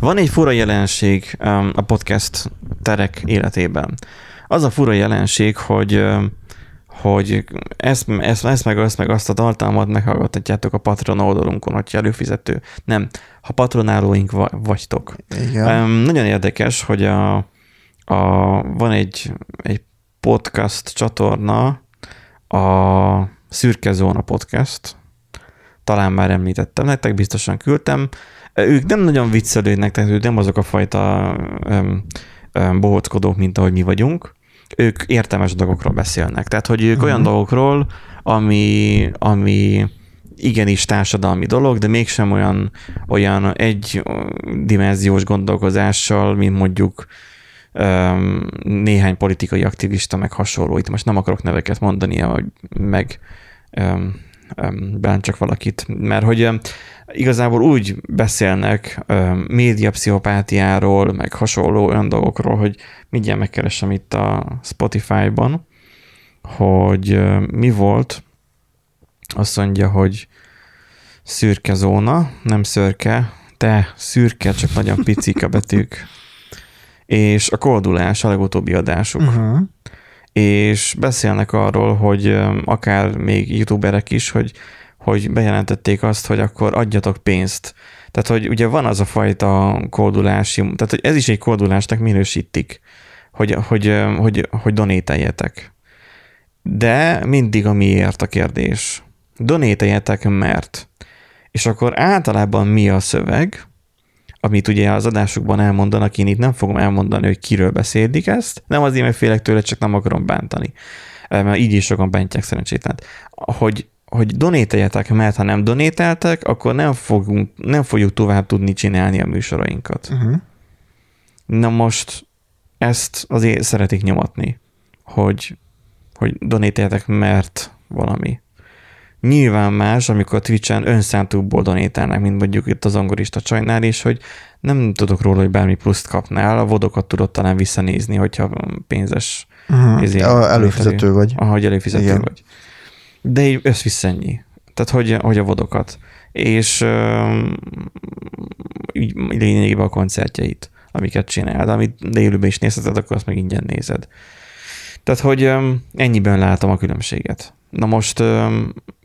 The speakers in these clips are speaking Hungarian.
Van egy fura jelenség um, a podcast terek életében. Az a fura jelenség, hogy um, hogy ezt, ezt, ezt meg azt meg azt a tartalmat meghallgathatjátok a Patreon oldalunkon, hogyha előfizető. Nem, ha patronálóink vagytok. Igen. Um, nagyon érdekes, hogy a, a, van egy, egy podcast csatorna, a Szürke Zóna Podcast, talán már említettem nektek, biztosan küldtem. Ők nem nagyon viccelődnek, tehát ők nem azok a fajta um, um, bohockodók, mint ahogy mi vagyunk. Ők értelmes dolgokról beszélnek. Tehát, hogy ők uh-huh. olyan dolgokról, ami, ami igenis társadalmi dolog, de mégsem olyan, olyan egy dimenziós gondolkozással, mint mondjuk um, néhány politikai aktivista, meg hasonló. Itt most nem akarok neveket mondani, hogy meg um, bántsak valakit, mert hogy igazából úgy beszélnek médiapszichopátiáról, meg hasonló olyan dolgokról, hogy mindjárt megkeresem itt a Spotify-ban, hogy mi volt, azt mondja, hogy szürke zóna, nem szörke, de szürke, csak nagyon picik a betűk és a koldulás a legutóbbi adásuk. Uh-huh. És beszélnek arról, hogy akár még youtuberek is, hogy, hogy bejelentették azt, hogy akkor adjatok pénzt. Tehát, hogy ugye van az a fajta koldulási, tehát hogy ez is egy koldulásnak minősítik, hogy, hogy, hogy, hogy donételjetek. De mindig a miért a kérdés. Donételjetek mert. És akkor általában mi a szöveg, amit ugye az adásokban elmondanak, én itt nem fogom elmondani, hogy kiről beszélik ezt, nem azért, mert félek tőle, csak nem akarom bántani. Mert így is sokan bántják szerencsétlen. Hogy, hogy donételjetek, mert ha nem donételtek, akkor nem, fogunk, nem fogjuk tovább tudni csinálni a műsorainkat. Uh-huh. Na most ezt azért szeretik nyomatni, hogy, hogy donételjetek, mert valami. Nyilván más, amikor Twitch-en önszántúból donétálnak, mint mondjuk itt az angolista csajnál is, hogy nem tudok róla, hogy bármi pluszt kapnál, a vodokat tudod talán visszanézni, hogyha pénzes uh-huh. ezért, előfizető vagy. Ahogy előfizető Igen. vagy. De így össz ennyi. Tehát, hogy, hogy a vodokat. És uh, így lényegében a koncertjeit, amiket csinál. De amit élőben is nézheted, akkor azt meg ingyen nézed. Tehát, hogy ennyiben látom a különbséget. Na most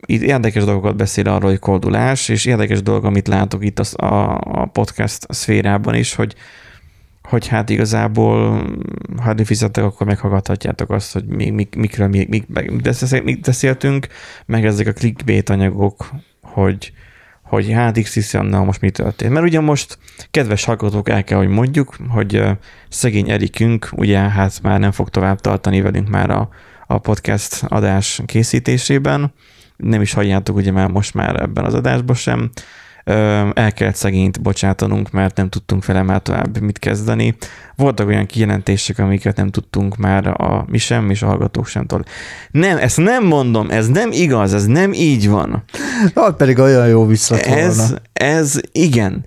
itt érdekes dolgokat beszél arról, hogy koldulás, és érdekes dolog, amit látok itt a, a podcast szférában is, hogy, hogy hát igazából, ha előfizettek, akkor meghallgathatjátok azt, hogy mi, mi, mikről mi, mi, mi beszéltünk, meg ezek a clickbait anyagok, hogy, hogy hát x na most mi történt. Mert ugye most, kedves hallgatók, el kell, hogy mondjuk, hogy szegény Erikünk ugye hát már nem fog tovább tartani velünk már a, a podcast adás készítésében, nem is halljátok ugye már most már ebben az adásban sem, el kellett szegényt bocsátanunk, mert nem tudtunk vele már tovább mit kezdeni. Voltak olyan kijelentések, amiket nem tudtunk már a mi sem, és a hallgatók sem tol. Nem, ezt nem mondom, ez nem igaz, ez nem így van. Hát pedig olyan jó visszatolna. Ez, ez igen.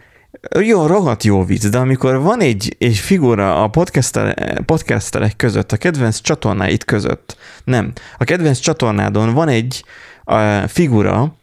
Jó, rohadt jó vicc, de amikor van egy, egy figura a podcaster, podcasterek között, a kedvenc csatornáit között, nem, a kedvenc csatornádon van egy a figura,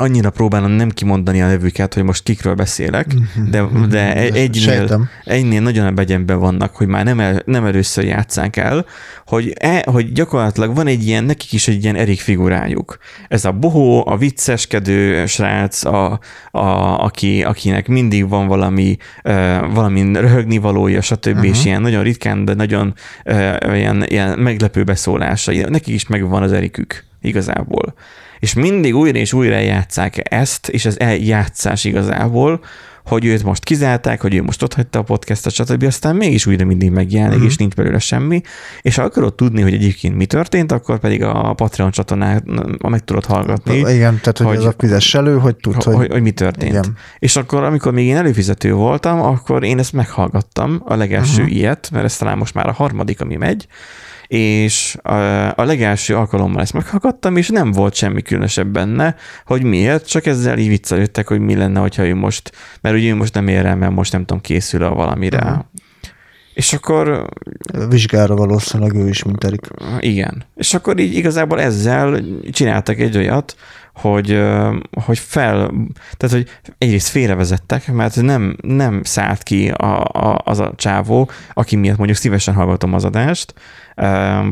annyira próbálom nem kimondani a nevüket, hogy most kikről beszélek, mhm. de, de egynél, egynél nagyon begyenben vannak, hogy már nem, el, nem először játszánk el, hogy, e, hogy gyakorlatilag van egy ilyen, nekik is egy ilyen Erik figurájuk. Ez a bohó, a vicceskedő srác, a, a, aki, akinek mindig van valami, uh, valami röhögni valója, stb. Uh-huh. és ilyen nagyon ritkán, de nagyon uh, ilyen, ilyen meglepő beszólása. Nekik is megvan az Erikük igazából és mindig újra és újra játszák ezt, és ez eljátszás igazából, hogy őt most kizárták, hogy ő most ott hagyta a podcastot, stb. Aztán mégis újra mindig megjelenik, uh-huh. és nincs belőle semmi. És ha akarod tudni, hogy egyébként mi történt, akkor pedig a Patreon csatornán meg tudod hallgatni. Igen, tehát hogy, hogy az a fizess elő, hogy tudsz, hogy, hogy, hogy mi történt. Igen. És akkor, amikor még én előfizető voltam, akkor én ezt meghallgattam, a legelső uh-huh. ilyet, mert ez talán most már a harmadik, ami megy, és a, a legelső alkalommal ezt meghallgattam, és nem volt semmi különösebb benne, hogy miért, csak ezzel így viccelődtek, hogy mi lenne, hogyha ő most, mert ugye ő most nem ér el, mert most nem tudom, készül a valamire. Uh-huh. És akkor... Vizsgára valószínűleg ő is, mint Erik. Igen. És akkor így igazából ezzel csináltak egy olyat, hogy, hogy fel, tehát hogy egyrészt félrevezettek, mert nem, nem szállt ki a, a, az a csávó, aki miatt mondjuk szívesen hallgatom az adást,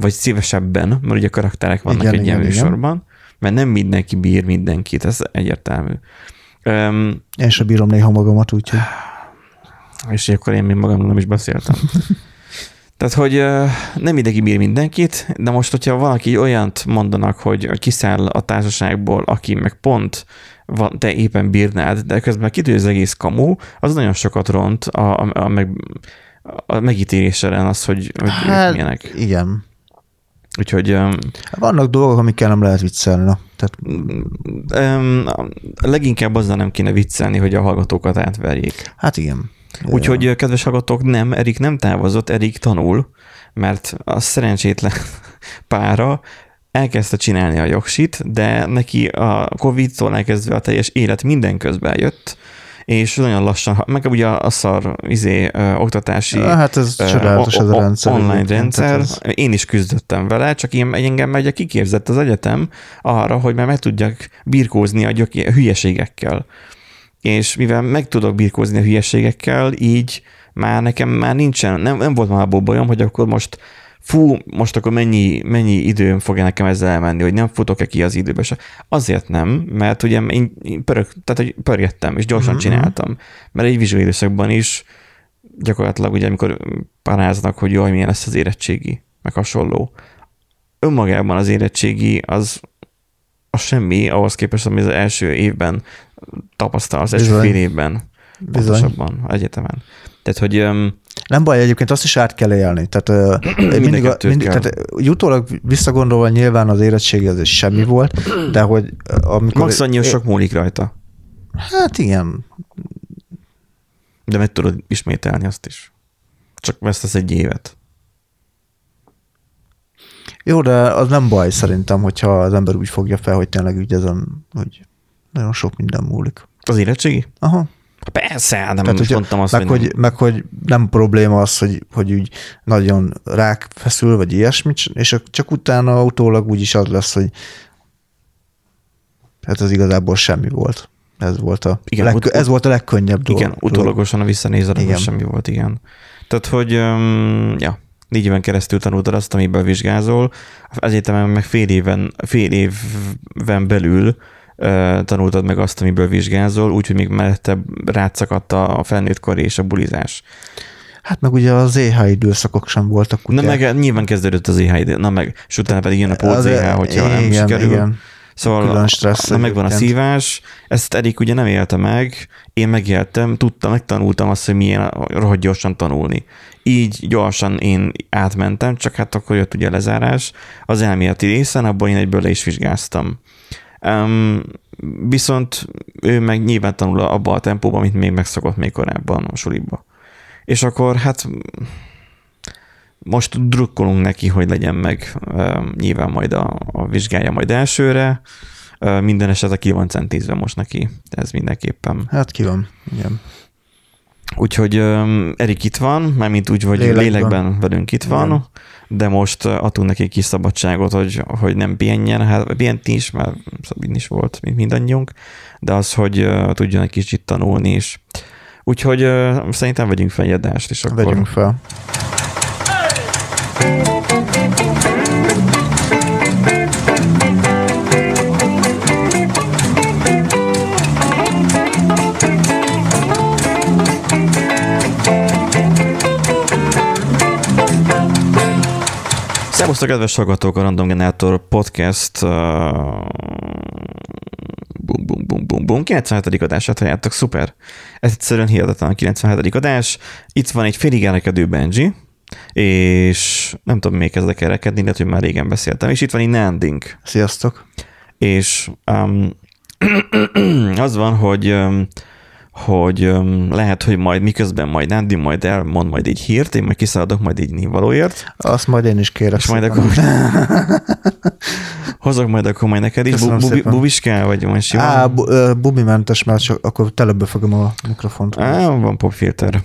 vagy szívesebben, mert ugye karakterek vannak igen, egy igen, ilyen műsorban, mert nem mindenki bír mindenkit, ez egyértelmű. Én sem bírom néha magamat, úgyhogy... És akkor én még magamról nem is beszéltem. Tehát, hogy nem mindenki bír mindenkit, de most, hogyha valaki olyant mondanak, hogy kiszáll a társaságból, aki meg pont van, te éppen bírnád, de közben kitűnő az egész kamu, az nagyon sokat ront a, a, a, meg, a megítéléseren az, hogy, hogy hát, milyenek. Igen. Úgyhogy... Vannak dolgok, amikkel nem lehet viccelni. Na. Tehát... Um, leginkább azzal nem kéne viccelni, hogy a hallgatókat átverjék. Hát igen. Úgyhogy, kedves hallgatók, nem, Erik nem távozott, Erik tanul, mert a szerencsétlen pára elkezdte csinálni a jogsit, de neki a Covid-tól elkezdve a teljes élet minden közben jött, és nagyon lassan, meg ugye a szar izé, ö, oktatási hát ez csodálatos ez a rendszer. Online rendszer. Ez... Én is küzdöttem vele, csak én, engem meg kiképzett az egyetem arra, hogy már meg tudjak birkózni a, gyök, a hülyeségekkel és mivel meg tudok birkózni a hülyeségekkel, így már nekem már nincsen, nem, nem volt már abból bajom, hogy akkor most fú, most akkor mennyi, mennyi időm fog nekem ezzel elmenni, hogy nem futok-e ki az időbe. Se. Azért nem, mert ugye én, én pörög, tehát, hogy pörgettem, és gyorsan mm-hmm. csináltam. Mert egy vizsgai időszakban is gyakorlatilag ugye, amikor paráznak, hogy jaj, milyen lesz az érettségi, meg hasonló. Önmagában az érettségi az, az semmi ahhoz képest, ami az első évben tapasztal az első fél évben. Pontosabban, egyetemen. Tehát, hogy... Um, nem baj, egyébként azt is át kell élni. Tehát, mindig, a, mindig, tehát utólag visszagondolva nyilván az érettségi az is semmi volt, de hogy amikor... Max annyi, sok múlik rajta. Hát igen. De meg tudod ismételni azt is. Csak vesztesz egy évet. Jó, de az nem baj szerintem, hogyha az ember úgy fogja fel, hogy tényleg úgy ezen, hogy nagyon sok minden múlik. Az érettségi? Aha. Persze, nem Tehát, hogy, mondtam azt, meg, hogy, hogy, meg hogy nem probléma az, hogy, hogy úgy nagyon rák feszül, vagy ilyesmit, és csak utána utólag úgy is az lesz, hogy hát az igazából semmi volt. Ez volt a, igen, leg, ut- ez volt a legkönnyebb dolog. Igen, utólagosan a visszanézed, igen. semmi volt, igen. Tehát, hogy um, ja, négy éven keresztül tanultad azt, amiből vizsgázol, az egyetemen meg fél éven, fél évben belül tanultad meg azt, amiből vizsgázol, úgyhogy még mellette rátszakadt a felnőtt kor és a bulizás. Hát meg ugye az EH időszakok sem voltak. Ugye. Na meg nyilván kezdődött az EH idő, na meg, és utána pedig jön a pót EH, hogyha igen, nem sikerül. Igen. Szóval Külön stressz na, megvan a szívás, ezt Erik ugye nem élte meg, én megéltem, tudtam, megtanultam azt, hogy milyen rohadt gyorsan tanulni. Így gyorsan én átmentem, csak hát akkor jött ugye a lezárás. Az elméleti részen, abban én egyből le is vizsgáztam. Um, viszont ő meg nyilván tanul abba a tempóban, amit még megszokott még korábban a suliba. És akkor hát most drukkolunk neki, hogy legyen meg um, nyilván majd a, a vizsgája majd elsőre. Uh, minden esetre ki van centízve most neki, ez mindenképpen. Hát ki van, igen. Úgyhogy um, Erik itt van, mármint úgy, hogy lélekben, lélekben velünk itt van, Igen. de most adtunk neki kis szabadságot, hogy, hogy nem pihenjen, hát pihent is, mert Szabin is volt, mint mindannyiunk, de az, hogy uh, tudjon egy kicsit tanulni is. Úgyhogy uh, szerintem vegyünk fel egy adást, és akkor... Vegyünk fel. Szervusztok, kedves hallgatók, a Random Generator Podcast uh, bum, bum, bum, bum, bum, 97. adását halljátok, szuper. Ez egyszerűen hihetetlen a 97. adás. Itt van egy félig elrekedő Benji, és nem tudom, még kezdek el rekedni, de hogy már régen beszéltem, és itt van egy Nanding. Sziasztok. És um, az van, hogy um, hogy lehet, hogy majd miközben majd Andy majd elmond majd egy hírt, én majd kiszaladok majd egy névalóért. Azt majd én is kérek. És majd akkor hozok majd akkor majd neked is. Bu- bubiskál, vagy majd sima? Á, bu- mentes, mert csak akkor telebbe fogom a mikrofont. Á, van popfilter.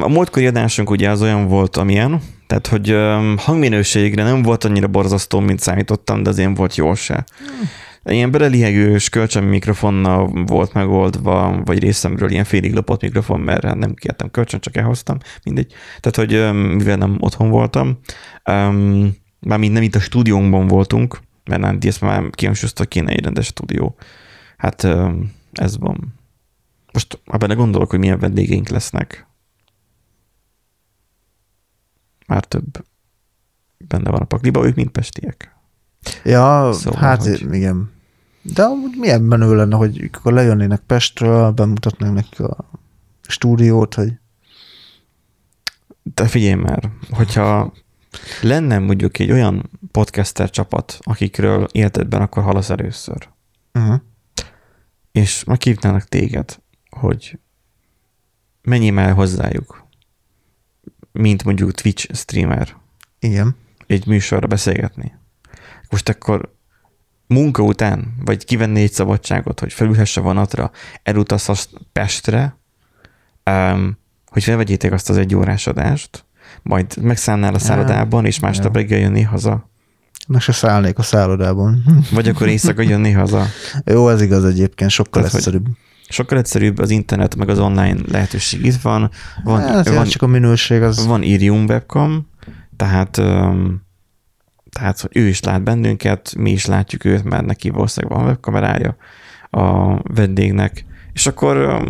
A múltkori adásunk ugye az olyan volt, amilyen, tehát, hogy hangminőségre nem volt annyira borzasztó, mint számítottam, de azért volt jó se. Hmm Ilyen belelihegős kölcsön mikrofonnal volt megoldva, vagy részemről ilyen félig lopott mikrofon, mert hát nem kértem kölcsön, csak elhoztam, mindegy. Tehát, hogy mivel nem otthon voltam, um, mármint nem itt a stúdiónkban voltunk, mert nem, ezt már kihangsúlyozta, kéne egy rendes stúdió. Hát ez van. Most abban gondolok, hogy milyen vendégeink lesznek. Már több benne van a pakliba, ők mind pestiek. Ja, szóval, hát hogy... igen. De amúgy milyen menő lenne, hogy akkor lejönnének Pestről, bemutatnánk nekik a stúdiót, hogy... De figyelj már, hogyha lenne mondjuk egy olyan podcaster csapat, akikről életedben akkor hallasz először, uh-huh. és meghívnának téged, hogy menjél el hozzájuk, mint mondjuk Twitch streamer. Igen. Egy műsorra beszélgetni. Most akkor munka után, vagy kivenni egy szabadságot, hogy felülhesse vonatra, elutazhass Pestre, um, hogy felvegyétek azt az egy órás adást, majd megszállnál a szállodában, és másnap reggel jönni haza. Meg se szállnék a szállodában. Vagy akkor éjszaka jönni haza. Jó, ez igaz egyébként, sokkal Tehát, egyszerűbb. Sokkal egyszerűbb az internet, meg az online lehetőség itt van. van, hát, van csak a minőség az... Van Irium webcam, tehát, tehát hogy ő is lát bennünket, mi is látjuk őt, mert neki valószínűleg van webkamerája a vendégnek, és akkor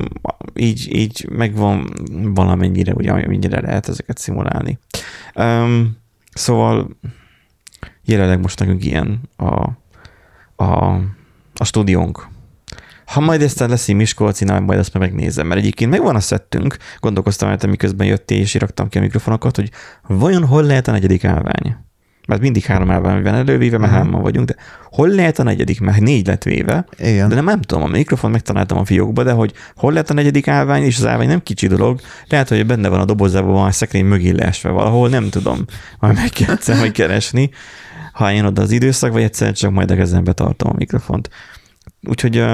így, így megvan valamennyire, ugye, amennyire lehet ezeket szimulálni. Um, szóval jelenleg most nekünk ilyen a, a, a stúdiónk. Ha majd ezt lesz Miskolci, na, majd ezt megnézem, mert egyébként megvan a szettünk, gondolkoztam hogy miközben jöttél, és iraktam ki a mikrofonokat, hogy vajon hol lehet a negyedik állvány? Mert mindig három elven van elővéve, mert uh-huh. hárman vagyunk, de hol lehet a negyedik, mert négy lett véve, Igen. de nem, nem tudom, a mikrofon megtaláltam a fiókba, de hogy hol lehet a negyedik állvány, és az állvány nem kicsi dolog, lehet, hogy benne van a dobozában, van a szekrény mögé leesve valahol, nem tudom, majd meg kell egyszer keresni, ha én oda az időszak, vagy egyszerűen csak majd a kezembe tartom a mikrofont. Úgyhogy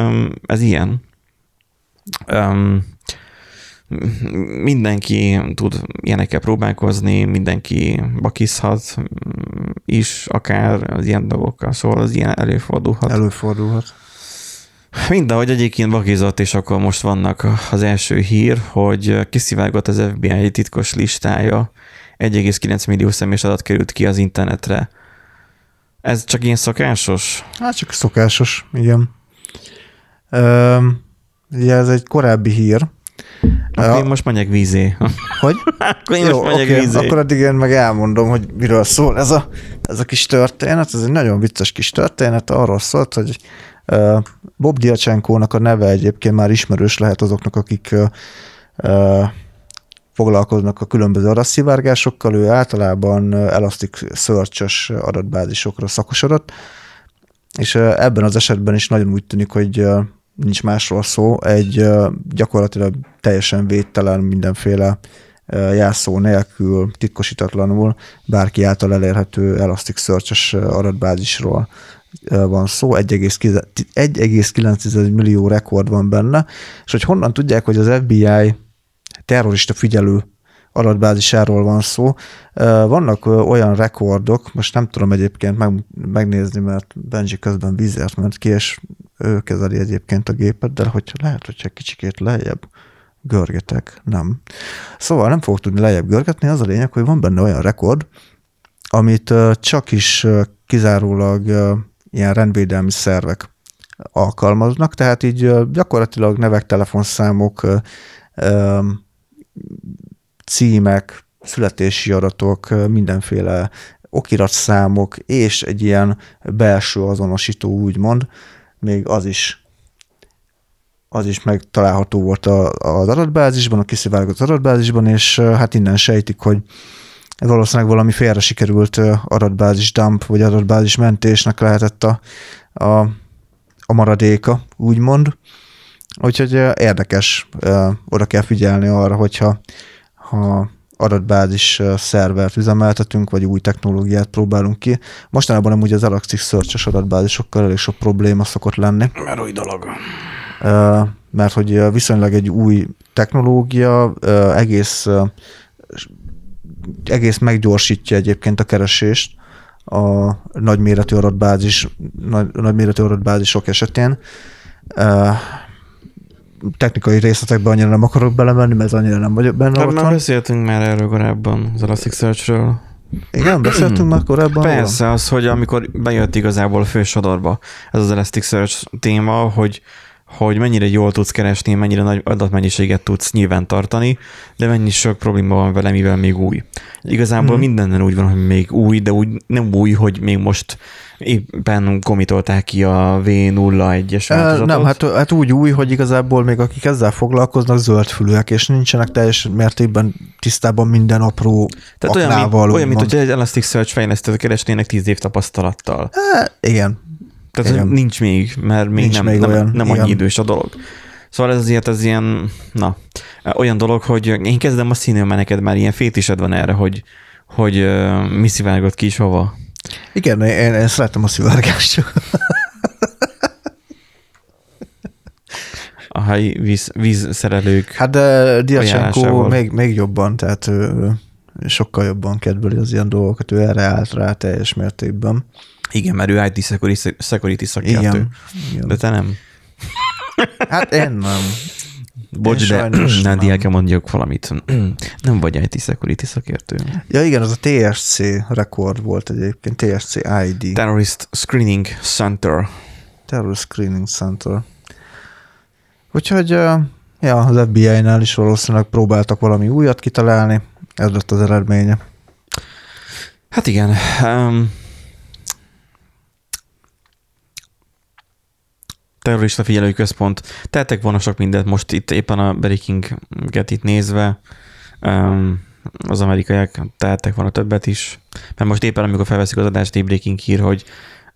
ez ilyen. Um, mindenki tud ilyenekkel próbálkozni, mindenki bakizhat is, akár az ilyen dolgokkal, szóval az ilyen előfordulhat. Előfordulhat. Mindenhogy egyébként bakizott, és akkor most vannak az első hír, hogy kiszivárgott az FBI titkos listája, 1,9 millió személyes adat került ki az internetre. Ez csak ilyen szokásos? Hát csak szokásos, igen. Üm, ugye ez egy korábbi hír, akkor ja. én most megyek vízé. Hogy? akkor én Jó, most megyek okay. vízé. Akkor addig én meg elmondom, hogy miről szól ez a, ez a kis történet. Ez egy nagyon vicces kis történet. Arról szólt, hogy Bob Diacsenkónak a neve egyébként már ismerős lehet azoknak, akik foglalkoznak a különböző adatszivárgásokkal. Ő általában Elasticsearch-ös adatbázisokra szakosodott, és ebben az esetben is nagyon úgy tűnik, hogy nincs másról szó, egy gyakorlatilag teljesen védtelen mindenféle jelszó nélkül, titkosítatlanul bárki által elérhető Elasticsearch-es adatbázisról van szó, 1,9 millió rekord van benne, és hogy honnan tudják, hogy az FBI terrorista figyelő adatbázisáról van szó. Vannak olyan rekordok, most nem tudom egyébként meg, megnézni, mert Benji közben vízért ment ki, és ő kezeli egyébként a gépet, de hogyha lehet, hogyha kicsikét lejjebb görgetek, nem. Szóval nem fogok tudni lejjebb görgetni, az a lényeg, hogy van benne olyan rekord, amit csak is kizárólag ilyen rendvédelmi szervek alkalmaznak, tehát így gyakorlatilag nevek, telefonszámok, címek, születési adatok, mindenféle okiratszámok, és egy ilyen belső azonosító, úgymond, még az is az is megtalálható volt az adatbázisban, a kiszivárgott adatbázisban, és hát innen sejtik, hogy valószínűleg valami félre sikerült adatbázis dump, vagy adatbázis mentésnek lehetett a, a, a maradéka, úgymond. Úgyhogy érdekes, oda kell figyelni arra, hogyha ha adatbázis szervert üzemeltetünk, vagy új technológiát próbálunk ki. Mostanában nem ugye az Elasticsearch-es adatbázisokkal elég sok probléma szokott lenni. Mert új dolog. Mert hogy viszonylag egy új technológia egész, egész meggyorsítja egyébként a keresést a nagyméretű adatbázis, nagy, nagyméretű adatbázisok esetén. Technikai részletekben annyira nem akarok belemenni, mert annyira nem vagyok benne Hát már beszéltünk már erről korábban, az Elasticsearch-ről. Igen, beszéltünk már korábban róla? Persze, az, hogy amikor bejött igazából a fősodorba ez az Elasticsearch téma, hogy hogy mennyire jól tudsz keresni, mennyire nagy adatmennyiséget tudsz nyilván tartani, de mennyi sok probléma van vele, mivel még új. Igazából hmm. mindenen úgy van, hogy még új, de úgy nem új, hogy még most éppen komitolták ki a V01-es Ö, változatot. Nem, hát, hát úgy új, hogy igazából még akik ezzel foglalkoznak, zöldfülűek, és nincsenek teljes mértékben tisztában minden apró Tehát olyan, aknával. mint, olyan, mint hogy egy Elasticsearch fejlesztőt keresnének 10 év tapasztalattal. Hát, igen. Tehát Igen. Igen. nincs még, mert még Nincs nem, még nem, olyan, nem igen. annyi idős a dolog. Szóval ez azért ez ilyen, na, olyan dolog, hogy én kezdem hinni, mert neked már ilyen fétised van erre, hogy, hogy uh, mi szivárgott ki is hova. Igen, én, én szeretem a szivárgást. A helyi víz, vízszerelők. Hát de Diacsenko még, még jobban, tehát ő, sokkal jobban kedveli az ilyen dolgokat, ő erre állt rá teljes mértékben. Igen, mert ő IT security, security szakértő. Igen. igen. De te nem. Hát én nem. Bocs, Én de nem. Nádiel kell mondjuk valamit. Nem vagy IT security szakértő. Ja igen, az a TSC rekord volt egyébként, TSC ID, Terrorist Screening Center. Terror Screening Center. Úgyhogy ja, az FBI-nál is valószínűleg próbáltak valami újat kitalálni, ez lett az eredménye. Hát igen. Um, terrorista figyelői központ. Tehetek volna sok mindent most itt éppen a Breaking Get itt nézve. Um, az amerikaiak tehettek volna többet is. Mert most éppen, amikor felveszik az adást, egy Breaking hír, hogy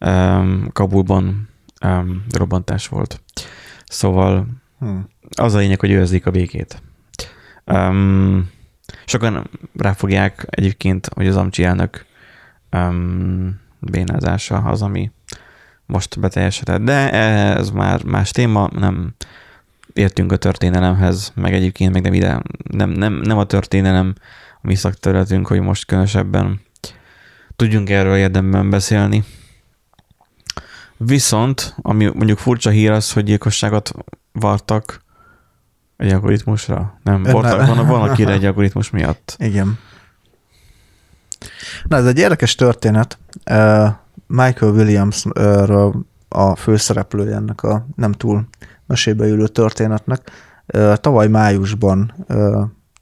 um, Kabulban um, robbantás volt. Szóval Hm. az a lényeg, hogy őrzik a békét. Um, sokan ráfogják egyébként, hogy az Amcsi elnök um, bénázása az, ami most beteljesedett. De ez már más téma, nem értünk a történelemhez, meg egyébként meg nem ide, nem, nem, nem a történelem a mi szakterületünk, hogy most különösebben tudjunk erről érdemben beszélni. Viszont, ami mondjuk furcsa hír az, hogy gyilkosságot vartak egy algoritmusra. Nem, vartak, van, van akire egy algoritmus miatt. Igen. Na, ez egy érdekes történet. Michael Williamsről a főszereplője ennek a nem túl mesébe ülő történetnek. Tavaly májusban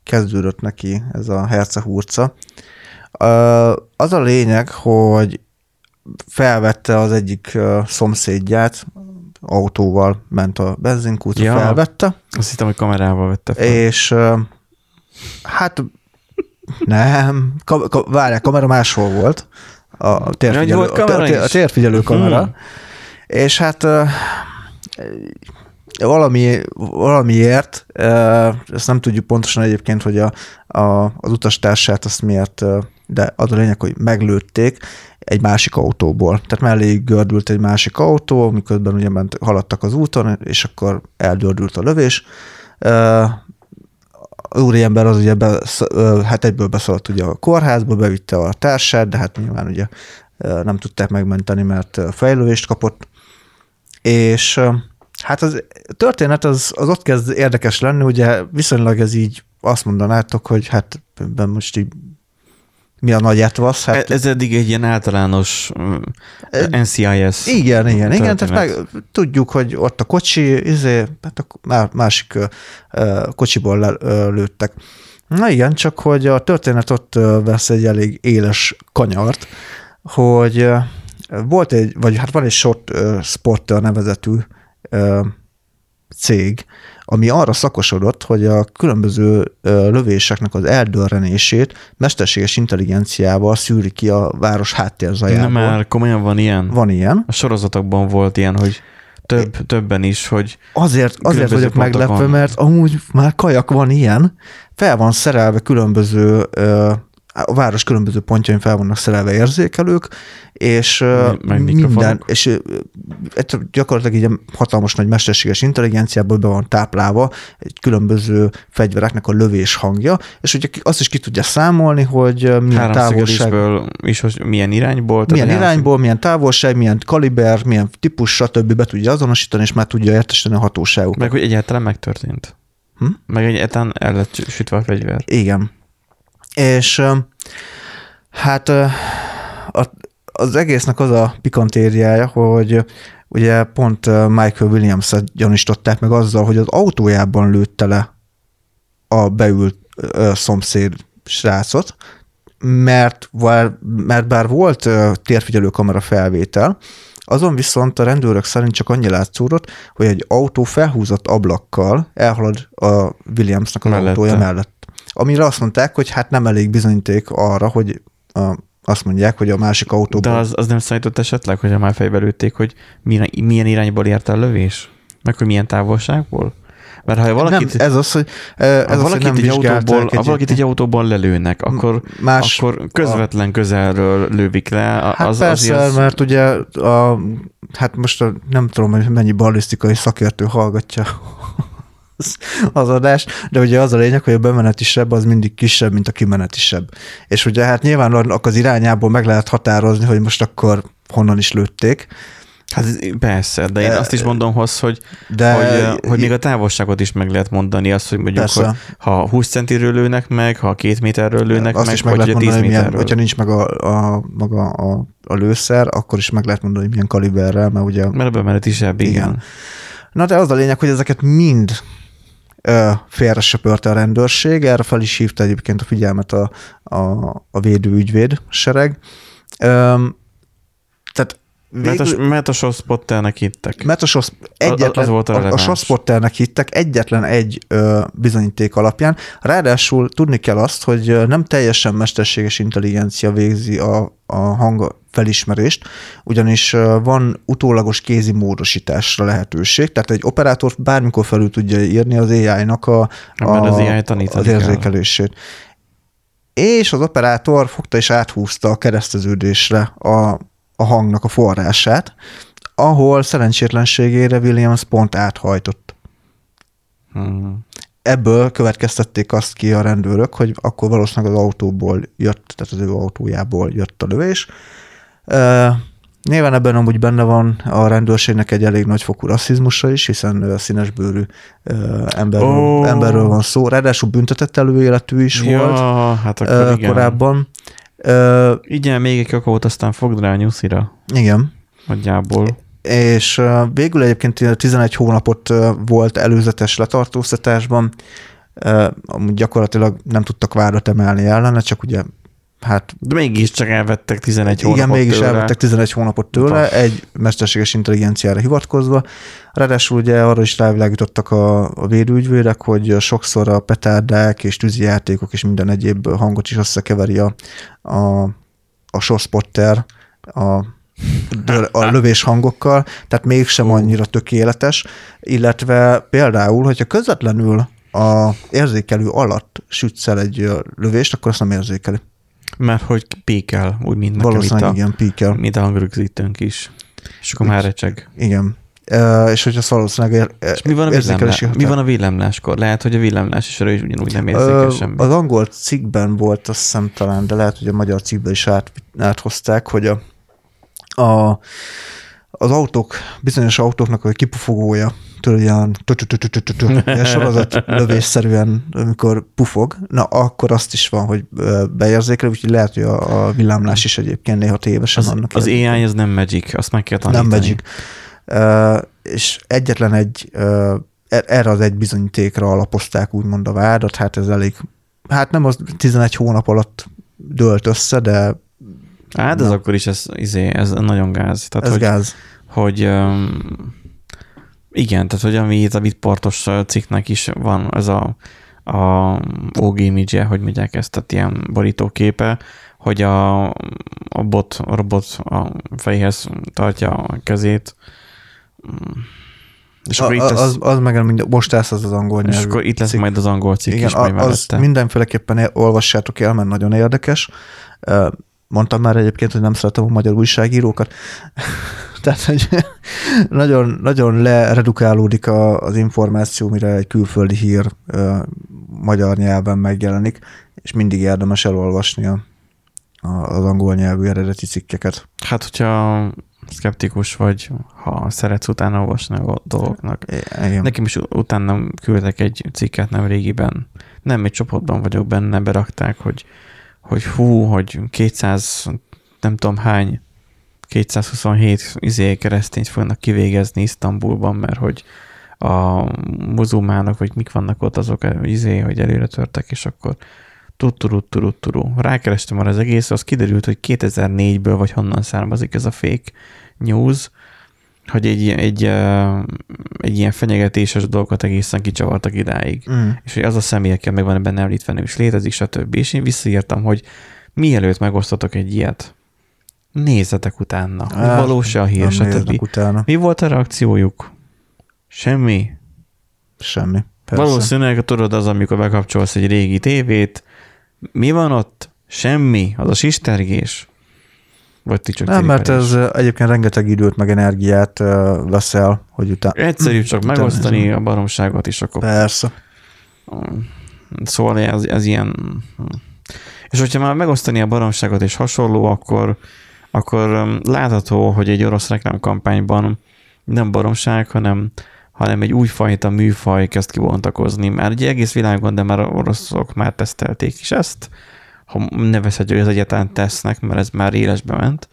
kezdődött neki ez a hercehurca. Az a lényeg, hogy felvette az egyik szomszédját, autóval ment a benzinkútra, Ja. felvette, Azt hittem, hogy kamerával vette fel. és hát nem, ka, ka, várjál, kamera máshol volt. A térfigyelő, a, a is? térfigyelő kamera. Hmm. És hát valami, valamiért, ezt nem tudjuk pontosan egyébként, hogy a, a, az utastársát azt miért, de az a lényeg, hogy meglőtték egy másik autóból. Tehát mellé gördült egy másik autó, miközben ugye ment, haladtak az úton, és akkor eldördült a lövés. Úriember az ugye be, hát egyből beszaladt ugye a kórházba, bevitte a társát, de hát nyilván ugye nem tudták megmenteni, mert ö, fejlővést kapott. És hát az történet az, az ott kezd érdekes lenni, ugye viszonylag ez így azt mondanátok, hogy hát ebben most így mi a nagy etvasz? Hát, ez eddig egy ilyen általános mm, NCIS. igen, igen, igen, tehát meg tudjuk, hogy ott a kocsi, izé, hát a má- másik kocsiból le, ö, lőttek. Na igen, csak hogy a történet ott vesz egy elég éles kanyart, hogy volt egy, vagy hát van egy short sporter nevezetű cég, ami arra szakosodott, hogy a különböző lövéseknek az eldörrenését mesterséges intelligenciával szűri ki a város háttérzajából. Nem már komolyan van ilyen? Van ilyen. A sorozatokban volt ilyen, hogy több, többen is, hogy Azért, azért vagyok meglepve, mert amúgy már kajak van ilyen, fel van szerelve különböző ö, a város különböző pontjain fel vannak szerelve érzékelők, és Meg minden, és gyakorlatilag így egy hatalmas nagy mesterséges intelligenciából be van táplálva egy különböző fegyvereknek a lövés hangja, és ugye azt is ki tudja számolni, hogy milyen távolság, is, hogy milyen irányból. milyen a irányból, milyen távolság, milyen kaliber, milyen típus, stb. be tudja azonosítani, és már tudja értesíteni a hatóságokat. Meg hogy egyáltalán megtörtént. Hm? Meg egyáltalán el lett sütve a fegyver. Igen. És hát az egésznek az a pikantériája, hogy ugye pont Michael Williams-et gyanúsították meg azzal, hogy az autójában lőtte le a beült ö, szomszéd srácot, mert, mert bár volt ö, térfigyelő kamera felvétel, azon viszont a rendőrök szerint csak annyi látszódott, hogy egy autó felhúzott ablakkal elhalad a Williamsnak az Mellette. autója mellett. Amire azt mondták, hogy hát nem elég bizonyíték arra, hogy a, azt mondják, hogy a másik De autóban. az, az nem számított esetleg, hogy már fejbe lőtték, hogy milyen, milyen irányból ért el lövés? Meg hogy milyen távolságból? Mert ha valakit, nem, ez az, hogy, ez ha az, hogy valakit, nem egy autóból, ha valakit egy autóból lelőnek, akkor, más, akkor közvetlen közelről lövik le. a- Hát az, persze, az, mert ugye a, hát most a, nem tudom, hogy mennyi ballisztikai szakértő hallgatja az- az adást, de ugye az a lényeg, hogy a bemeneti seb az mindig kisebb, mint a kimeneti seb. És ugye hát nyilván annak az irányából meg lehet határozni, hogy most akkor honnan is lőtték, Hát persze, de én azt is mondom hozzá, hogy, de hogy, hogy még a távolságot is meg lehet mondani, azt, hogy mondjuk, Persze. hogy ha 20 centiről lőnek meg, ha két méterről lőnek azt meg, is meg vagy lehet ugye 10 mondani, hogy milyen, méterről. hogyha nincs meg a, a, maga a, a lőszer, akkor is meg lehet mondani, hogy milyen kaliberrel, mert ugye Mert a bemeneti seb, igen. Igen. Na de az a lényeg, hogy ezeket mind félre a rendőrség, erre fel is hívta egyébként a figyelmet a, a, a védőügyvéd sereg. Ö, tehát Mert a, végül, mert a showspotternek hittek. mert a, sosz, egyetlen, az volt a a, a releváns. sospotternek hittek egyetlen egy ö, bizonyíték alapján. Ráadásul tudni kell azt, hogy nem teljesen mesterséges intelligencia végzi a, a hang felismerést, ugyanis van utólagos kézi módosításra lehetőség, tehát egy operátor bármikor felül tudja írni az AI-nak a, Mert az AI a, az érzékelését. És az operátor fogta és áthúzta a kereszteződésre a, a hangnak a forrását, ahol szerencsétlenségére Williams pont áthajtott. Hmm. Ebből következtették azt ki a rendőrök, hogy akkor valószínűleg az autóból jött, tehát az ő autójából jött a lövés. Uh, Nyilván ebben amúgy benne van a rendőrségnek egy elég nagyfokú rasszizmusa is, hiszen színesbőrű emberről, oh. emberről van szó. Ráadásul büntetett előéletű is ja, volt hát akkor igen. korábban. Ö, Igen, még egy kakaót, aztán fogd rá a nyuszira. Igen. Nagyjából. és végül egyébként 11 hónapot volt előzetes letartóztatásban, amúgy gyakorlatilag nem tudtak vádat emelni ellene, csak ugye hát De mégiscsak elvettek 11 igen, hónapot mégis tőle. elvettek 11 hónapot tőle, Utas. egy mesterséges intelligenciára hivatkozva. Ráadásul ugye arra is rávilágítottak a, a védőügyvédek, hogy sokszor a petárdák és tűzijátékok és minden egyéb hangot is összekeveri a, a, a shotspotter a, a lövés hangokkal, tehát mégsem annyira tökéletes, illetve például, hogyha közvetlenül a érzékelő alatt sütsz el egy lövést, akkor azt nem érzékeli. Mert hogy pékel, úgy, mint nekem itt Valószínűleg a, igen, píkel. mint a hangrögzítőnk is. És akkor már recseg. Igen. Uh, és hogyha valószínűleg ér, És mi van a villámlás? Mi van a villámláskor? Lehet, hogy a villámlás is is ugyanúgy nem érzékel Ö, semmi. Az angol cikkben volt, azt hiszem talán, de lehet, hogy a magyar cikkben is át, áthozták, hogy a, a, az autók, bizonyos autóknak a kipufogója, tudod, ilyen sorozat lövésszerűen, amikor pufog, na akkor azt is van, hogy beérzékel, úgyhogy lehet, hogy a, a villámlás is egyébként néha tévesen Az, annak az. AI az nem magic, azt meg kell tanítani. Nem Magic. Uh, és egyetlen egy, uh, erre az egy bizonyítékra alapozták úgymond a vádat, hát ez elég, hát nem az 11 hónap alatt dőlt össze, de Hát ez akkor is ez, izé, ez nagyon gáz. Tehát, ez hogy, gáz. hogy um, igen, tehát hogy ami itt a bitportos cikknek is van, ez a, a OG image hogy mondják ezt, tehát ilyen borítóképe, hogy a, a bot, a robot a fejhez tartja a kezét. Mm, És A, akkor itt az, az, az meg mind, most lesz az az angol és nyelvű akkor itt lesz cikk. majd az angol cikk Igen, is majd az mellette. mindenféleképpen él- olvassátok el, mert nagyon érdekes. Mondtam már egyébként, hogy nem szeretem a magyar újságírókat. Tehát, hogy nagyon, nagyon leredukálódik a, az információ, mire egy külföldi hír ö, magyar nyelven megjelenik, és mindig érdemes elolvasni a, a, az angol nyelvű eredeti cikkeket. Hát, hogyha szkeptikus vagy, ha szeretsz utána olvasni a dolgoknak. Igen. Nekem is utána küldtek egy cikket nem régiben. Nem, egy csoportban vagyok benne, berakták, hogy, hogy hú, hogy 200, nem tudom hány, 227 izé keresztényt fognak kivégezni Isztambulban, mert hogy a muzulmánok, vagy mik vannak ott, azok izé, hogy előre törtek, és akkor tutturú, turú, turú. Rákerestem arra az egész, az kiderült, hogy 2004-ből vagy honnan származik ez a fake news, hogy egy, ilyen- egy, egy ilyen fenyegetéses dolgot egészen kicsavartak idáig. Mm. És hogy az a személy, aki meg van benne említve, nem is létezik, stb. És én visszaírtam, hogy mielőtt megosztotok egy ilyet, nézzetek utána, Hát, valós-e a hír, stb. utána. Mi volt a reakciójuk? Semmi. Semmi. Persze. Valószínűleg tudod az, amikor bekapcsolsz egy régi tévét, mi van ott? Semmi. Az a sistergés. Vagy ti csak Nem, mert ez ö, egyébként rengeteg időt meg energiát ö, veszel, hogy utána... Egyszerű csak Utána megosztani a baromságot, és akkor Persze. Szóval ez, ez ilyen... És hogyha már megosztani a baromságot és hasonló, akkor, akkor látható, hogy egy orosz reklámkampányban nem baromság, hanem, hanem egy újfajta műfaj kezd kibontakozni. Már ugye egész világon, de már oroszok már tesztelték is ezt, ha nevezhetjük, hogy ez egyáltalán tesznek, mert ez már élesbe ment,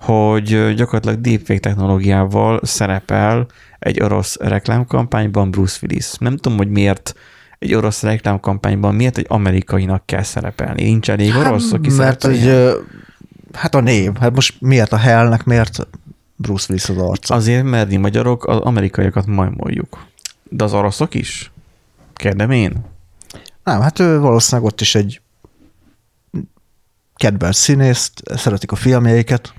hogy gyakorlatilag deepfake technológiával szerepel egy orosz reklámkampányban Bruce Willis. Nem tudom, hogy miért egy orosz reklámkampányban miért egy amerikainak kell szerepelni. Nincs elég orosz, aki mert hogy, hát a név, hát most miért a Hellnek, miért Bruce Willis az arca? Azért, mert mi magyarok az amerikaiakat majmoljuk. De az oroszok is? Kérdem én. Nem, hát ő valószínűleg ott is egy kedvelt színész, szeretik a filmjeiket,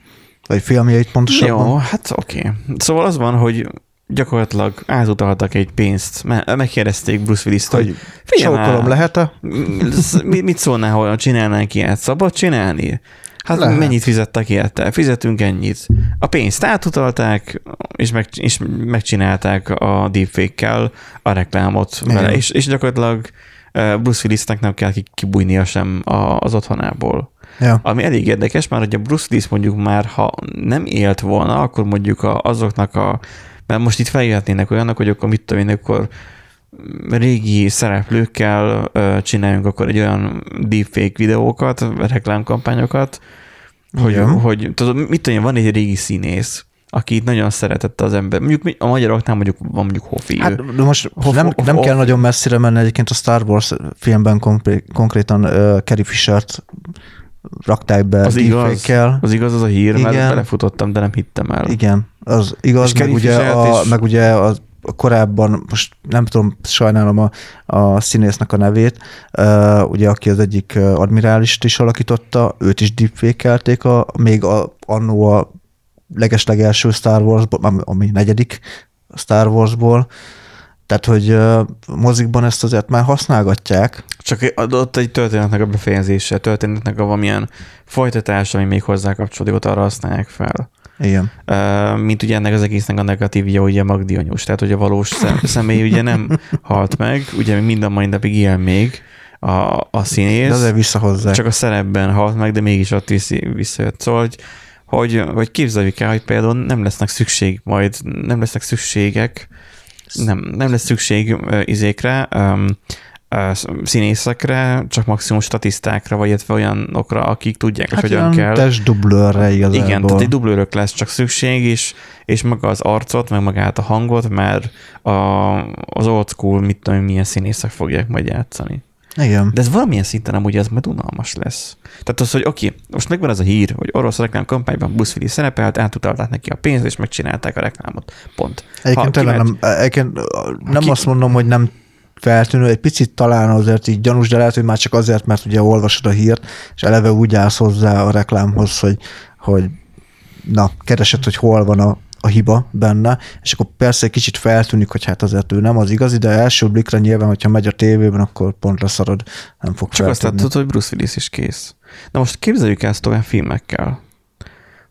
vagy filmjeit pontosabban. Jó, hát oké. Okay. Szóval az van, hogy gyakorlatilag átutaltak egy pénzt, me- megkérdezték Bruce Willis-t, hogy Hogy figyelj lehet-e? mi- mit szólnál, hogy csinálnánk ilyet? Szabad csinálni? Hát Lehet. mennyit fizettek érte? Fizetünk ennyit. A pénzt átutalták, és, meg, és megcsinálták a deepfake-kel a reklámot Igen. vele, és, és gyakorlatilag Bruce Willisnek nem kell ki- kibújnia sem az otthonából. Ja. Ami elég érdekes, már hogy a Bruce Willis mondjuk már, ha nem élt volna, akkor mondjuk a, azoknak a, mert most itt feljöhetnének olyanok, hogy akkor mit tudom én, akkor régi szereplőkkel csináljunk akkor egy olyan deepfake videókat, reklámkampányokat, hogy, Igen. hogy tudod, mit tudom van egy régi színész, aki nagyon szeretette az ember. Mondjuk a magyaroknál mondjuk van mondjuk Hofi. Hát, de most Hoff- nem, hoff- nem hoff- kell nagyon messzire menni, egyébként a Star Wars filmben konkré- konkrétan uh, Carrie Fisher-t rakták be Az igaz, az igaz az a hír, mert Igen. belefutottam, de nem hittem el. Igen, az igaz, És meg Carrie ugye, a, is- meg ugye a korábban, most nem tudom, sajnálom a, a színésznek a nevét, uh, ugye aki az egyik uh, admirálist is alakította, őt is deepfake a, még a, annó a legeslegelső Star Warsból, ami, negyedik Star Warsból, tehát, hogy uh, mozikban ezt azért már használgatják. Csak adott egy történetnek a befejezése, történetnek a valamilyen folytatása, ami még hozzá kapcsolódik, ott arra használják fel. Igen. Mint ugye ennek az egésznek a negatívja, ugye Magdi anyós, tehát hogy a valós szem, személy ugye nem halt meg, ugye mind a mai napig él még a, a De színész, azért visszahozzák. csak a szerepben halt meg, de mégis ott viszi, visszajött. Szóval, hogy, hogy, hogy képzeljük el, hogy például nem lesznek szükség majd, nem lesznek szükségek, nem, nem lesz szükség uh, izékre, um, színészekre, csak maximum statisztákra, vagy illetve olyanokra, akik tudják, hát hogy hogyan kell. testdublőrre igazából. Igen, tehát egy dublőrök lesz csak szükség, és, és maga az arcot, meg magát a hangot, mert a, az old school, mit tudom, milyen színészek fogják majd játszani. Igen. De ez valamilyen szinten amúgy ez majd unalmas lesz. Tehát az, hogy oké, most megvan ez a hír, hogy orosz reklámkampányban Willis szerepelt, átutalták neki a pénzt, és megcsinálták a reklámot. Pont. Egyébként tényleg kimegy- nem, egyébként nem ki- azt mondom, hogy nem feltűnő, egy picit talán azért így gyanús, de lehet, hogy már csak azért, mert ugye olvasod a hírt, és eleve úgy állsz hozzá a reklámhoz, hogy, hogy na, keresed, hogy hol van a, a hiba benne, és akkor persze egy kicsit feltűnik, hogy hát azért ő nem az igazi, de első blikre nyilván, hogyha megy a tévében, akkor pont leszarod, nem fog Csak azt feltűnni. látod, hogy Bruce Willis is kész. Na most képzeljük ezt olyan filmekkel,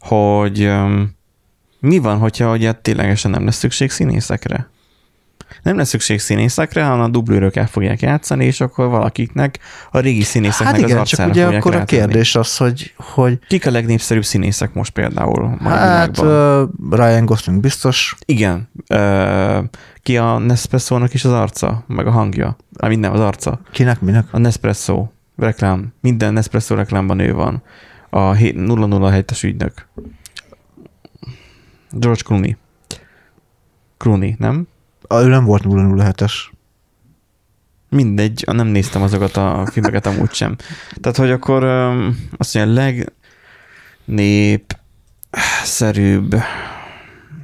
hogy um, mi van, hogyha ugye ténylegesen nem lesz szükség színészekre? Nem lesz szükség színészekre, hanem a dublőrök el fogják játszani, és akkor valakiknek a régi színészeknek Hát igen, az csak ugye akkor a rátenni. kérdés az, hogy, hogy Kik a legnépszerűbb színészek most például? a hát uh, Ryan Gosling biztos, Igen. Ö, ki a Nespresso-nak is az arca, meg a hangja? Ah, minden az arca. kinek, minek? A Nespresso reklám. Minden Nespresso reklámban ő van. A 007-es ügynök. George Clooney. Clooney, nem? Ah, ő nem volt 007-es. Mindegy, nem néztem azokat a filmeket amúgy sem. Tehát, hogy akkor azt mondja, legnépszerűbb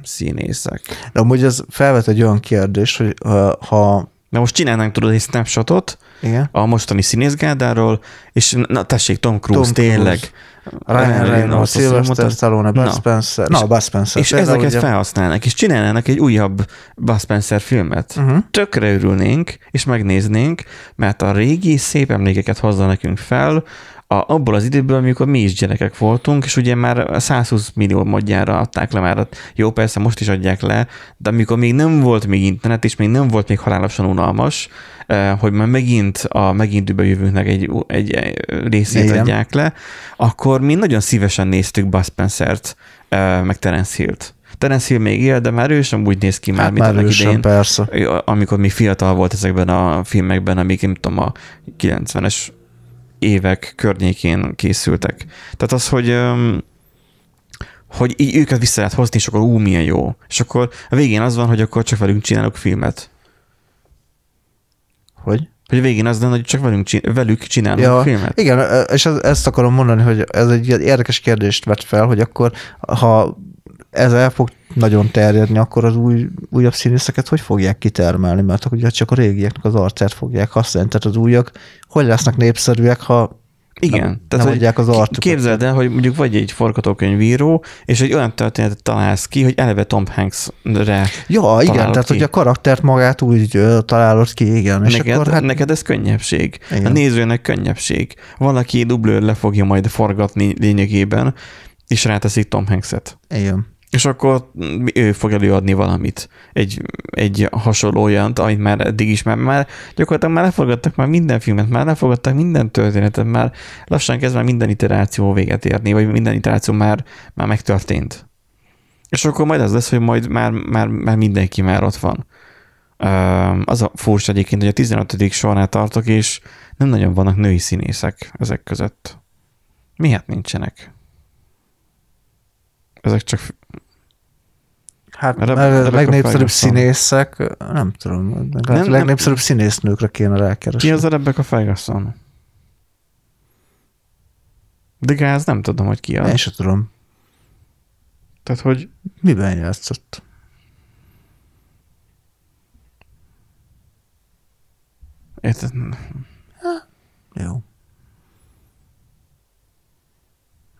színészek. De amúgy ez felvet egy olyan kérdés, hogy ha Na most csinálnánk tudod egy snapshotot igen, a mostani színészgádáról, és na tessék, Tom Cruise, Tom Cruise, tényleg. Ryan Reynolds, Sylvester Stallone, Bud. Spencer, És- na, Bud Spencer. És ezeket ugye- felhasználnak, és csinálnának egy újabb Bud Spencer filmet. Uh-huh. Tökre örülnénk, és megnéznénk, mert a régi szép emlékeket hozza nekünk fel, a, abból az időből, amikor mi is gyerekek voltunk, és ugye már 120 millió modjára adták le már. Jó, persze most is adják le, de amikor még nem volt még internet, és még nem volt még halálosan unalmas, eh, hogy már megint a megint jövőnknek egy, egy, egy részét Igen. adják le, akkor mi nagyon szívesen néztük Bud Spencer-t, eh, meg Terence Hill-t. Terence Hill még él, de már ő sem úgy néz ki már, Hát mint már annak sem, idején persze. amikor még fiatal volt ezekben a filmekben, amik nem tudom, a 90-es évek környékén készültek. Tehát az, hogy hogy így őket vissza lehet hozni, és akkor ú, milyen jó. És akkor a végén az van, hogy akkor csak velünk csinálok filmet. Hogy? Hogy a végén az lenne, hogy csak velünk, csin- velük csinálunk Ja, filmet. igen, és ez- ezt akarom mondani, hogy ez egy érdekes kérdést vet fel, hogy akkor, ha ez el fog nagyon terjedni, akkor az új, újabb színészeket hogy fogják kitermelni, mert akkor ugye csak a régieknek az arcát fogják használni, tehát az újak hogy lesznek népszerűek, ha Igen. nem, Tehát, nem adják az arcukat. Képzeld el, hogy mondjuk vagy egy forgatókönyvíró, és egy olyan történetet találsz ki, hogy eleve Tom Hanks-re Ja, igen, találod tehát ki. hogy a karaktert magát úgy találod ki, igen. És neked, akkor hát neked ez könnyebbség. Igen. A nézőnek könnyebbség. Valaki dublőr le fogja majd forgatni lényegében, és ráteszik Tom Hanks-et. igen. És akkor ő fog előadni valamit, egy, egy hasonló olyant, amit már eddig is, már, már gyakorlatilag már leforgattak már minden filmet, már leforgattak minden történetet, már lassan kezd már minden iteráció véget érni, vagy minden iteráció már, már megtörtént. És akkor majd az lesz, hogy majd már, már, már mindenki már ott van. Az a furcsa egyébként, hogy a 15. sornál tartok, és nem nagyon vannak női színészek ezek között. Miért nincsenek? Ezek csak Hát Rebe- a Rebecca legnépszerűbb Ferguson. színészek, nem tudom, nem, Nem, a nem. legnépszerűbb színésznőkre kéne rákeresni. Ki az a Rebecca Ferguson? De gáz nem tudom, hogy ki az. Én sem tudom. Tehát, hogy Miben játszott? érted? Jó.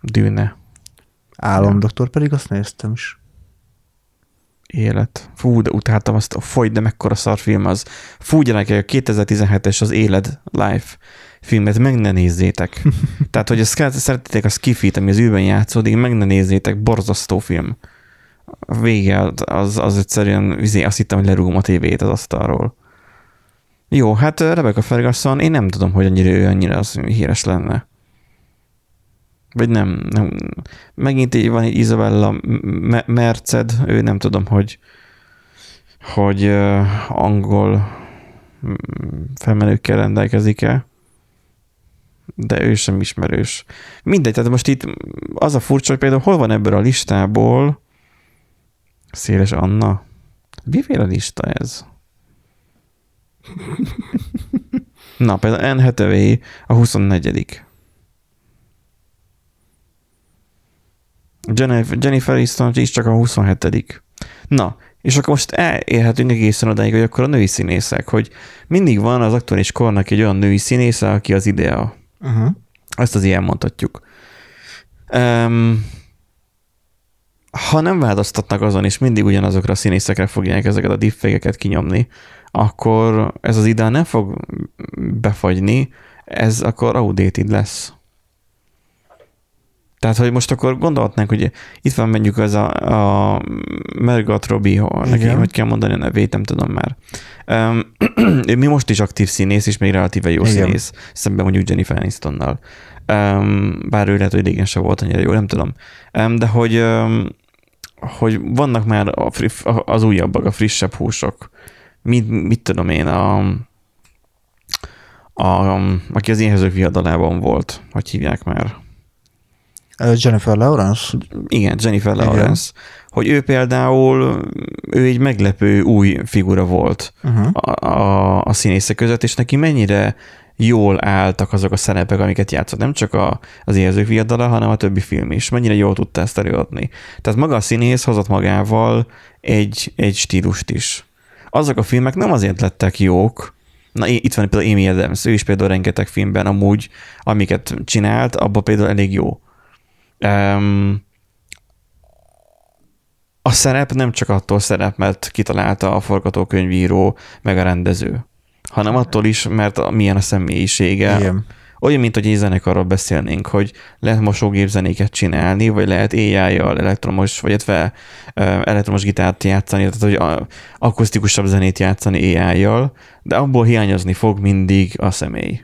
Dűne. Álomdoktor pedig azt néztem is. Élet. Fú, de utáltam azt, fogy, de mekkora szarfilm az. Fú, gyerekek, a 2017-es az Élet Life filmet meg ne nézzétek. Tehát, hogy ezt szeretitek a skifit, ami az űrben játszódik, meg ne nézzétek, borzasztó film. A vége az, az egyszerűen, izé, azt hittem, hogy lerúgom a tévét az asztalról. Jó, hát Rebecca Ferguson, én nem tudom, hogy annyira ő annyira az híres lenne. Vagy nem, nem. Megint van egy Isabella M- Merced, ő nem tudom, hogy hogy angol felmenőkkel rendelkezik-e, de ő sem ismerős. Mindegy, tehát most itt az a furcsa, hogy például hol van ebből a listából Széles Anna? Miféle lista ez? Na, például Anne Hathaway a 24 Jennifer, Aniston is csak a 27 Na, és akkor most elérhetünk egészen odáig, hogy akkor a női színészek, hogy mindig van az aktuális kornak egy olyan női színésze, aki az idea. Uh-huh. Ezt az ilyen mondhatjuk. Um, ha nem változtatnak azon, és mindig ugyanazokra a színészekre fogják ezeket a deepfake kinyomni, akkor ez az ideál nem fog befagyni, ez akkor outdated lesz. Tehát, hogy most akkor gondolhatnánk, hogy itt van mondjuk ez a, a Mergat Robbie, neki, hogy kell mondani a nevét, nem tudom már. Um, mi most is aktív színész, és még relatíve jó Igen. színész, szemben mondjuk Jennifer Anistonnal. Um, bár ő lehet, hogy régen sem volt annyira jó, nem tudom. Um, de hogy, um, hogy vannak már a, az újabbak, a frissebb húsok. Mit, mit tudom én, a, a, aki az éhezők viadalában volt, hogy hívják már? Jennifer Lawrence? Igen, Jennifer Lawrence. Igen. Hogy ő például, ő egy meglepő új figura volt uh-huh. a, a, a színészek között, és neki mennyire jól álltak azok a szerepek, amiket játszott. Nem csak a, az érzők viadala, hanem a többi film is. Mennyire jól tudta ezt előadni. Tehát maga a színész hozott magával egy, egy stílust is. Azok a filmek nem azért lettek jók, Na itt van például Amy Adams, ő is például rengeteg filmben amúgy, amiket csinált, abban például elég jó. Um, a szerep nem csak attól szerep, mert kitalálta a forgatókönyvíró, meg a rendező, hanem attól is, mert milyen a személyisége. Igen. Olyan, mint hogy egy zenekarról beszélnénk, hogy lehet mosógép zenéket csinálni, vagy lehet AI-jal elektromos, vagy illetve elektromos gitárt játszani, tehát hogy akusztikusabb zenét játszani AI-jal, de abból hiányozni fog mindig a személy.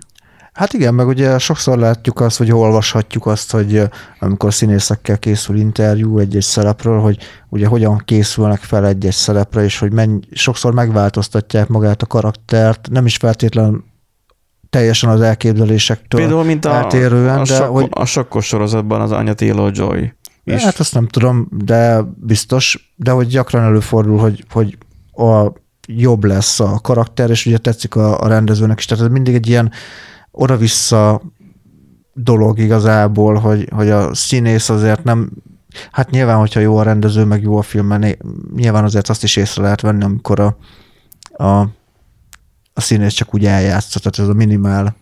Hát igen, meg ugye sokszor látjuk azt, hogy olvashatjuk azt, hogy amikor színészekkel készül interjú egy-egy szerepről, hogy ugye hogyan készülnek fel egy-egy szerepre, és hogy menny, sokszor megváltoztatják magát a karaktert, nem is feltétlenül teljesen az elképzelésektől Például, mint a, eltérően, a, de sokko, hogy... a sokkos sorozatban az anya Taylor Joy is. Hát azt nem tudom, de biztos, de hogy gyakran előfordul, hogy, hogy a jobb lesz a karakter, és ugye tetszik a, a rendezőnek is. Tehát ez mindig egy ilyen oda-vissza dolog igazából, hogy, hogy a színész azért nem, hát nyilván, hogyha jó a rendező, meg jó a film, nyilván azért azt is észre lehet venni, amikor a, a, a színész csak úgy eljátszott, tehát ez a minimál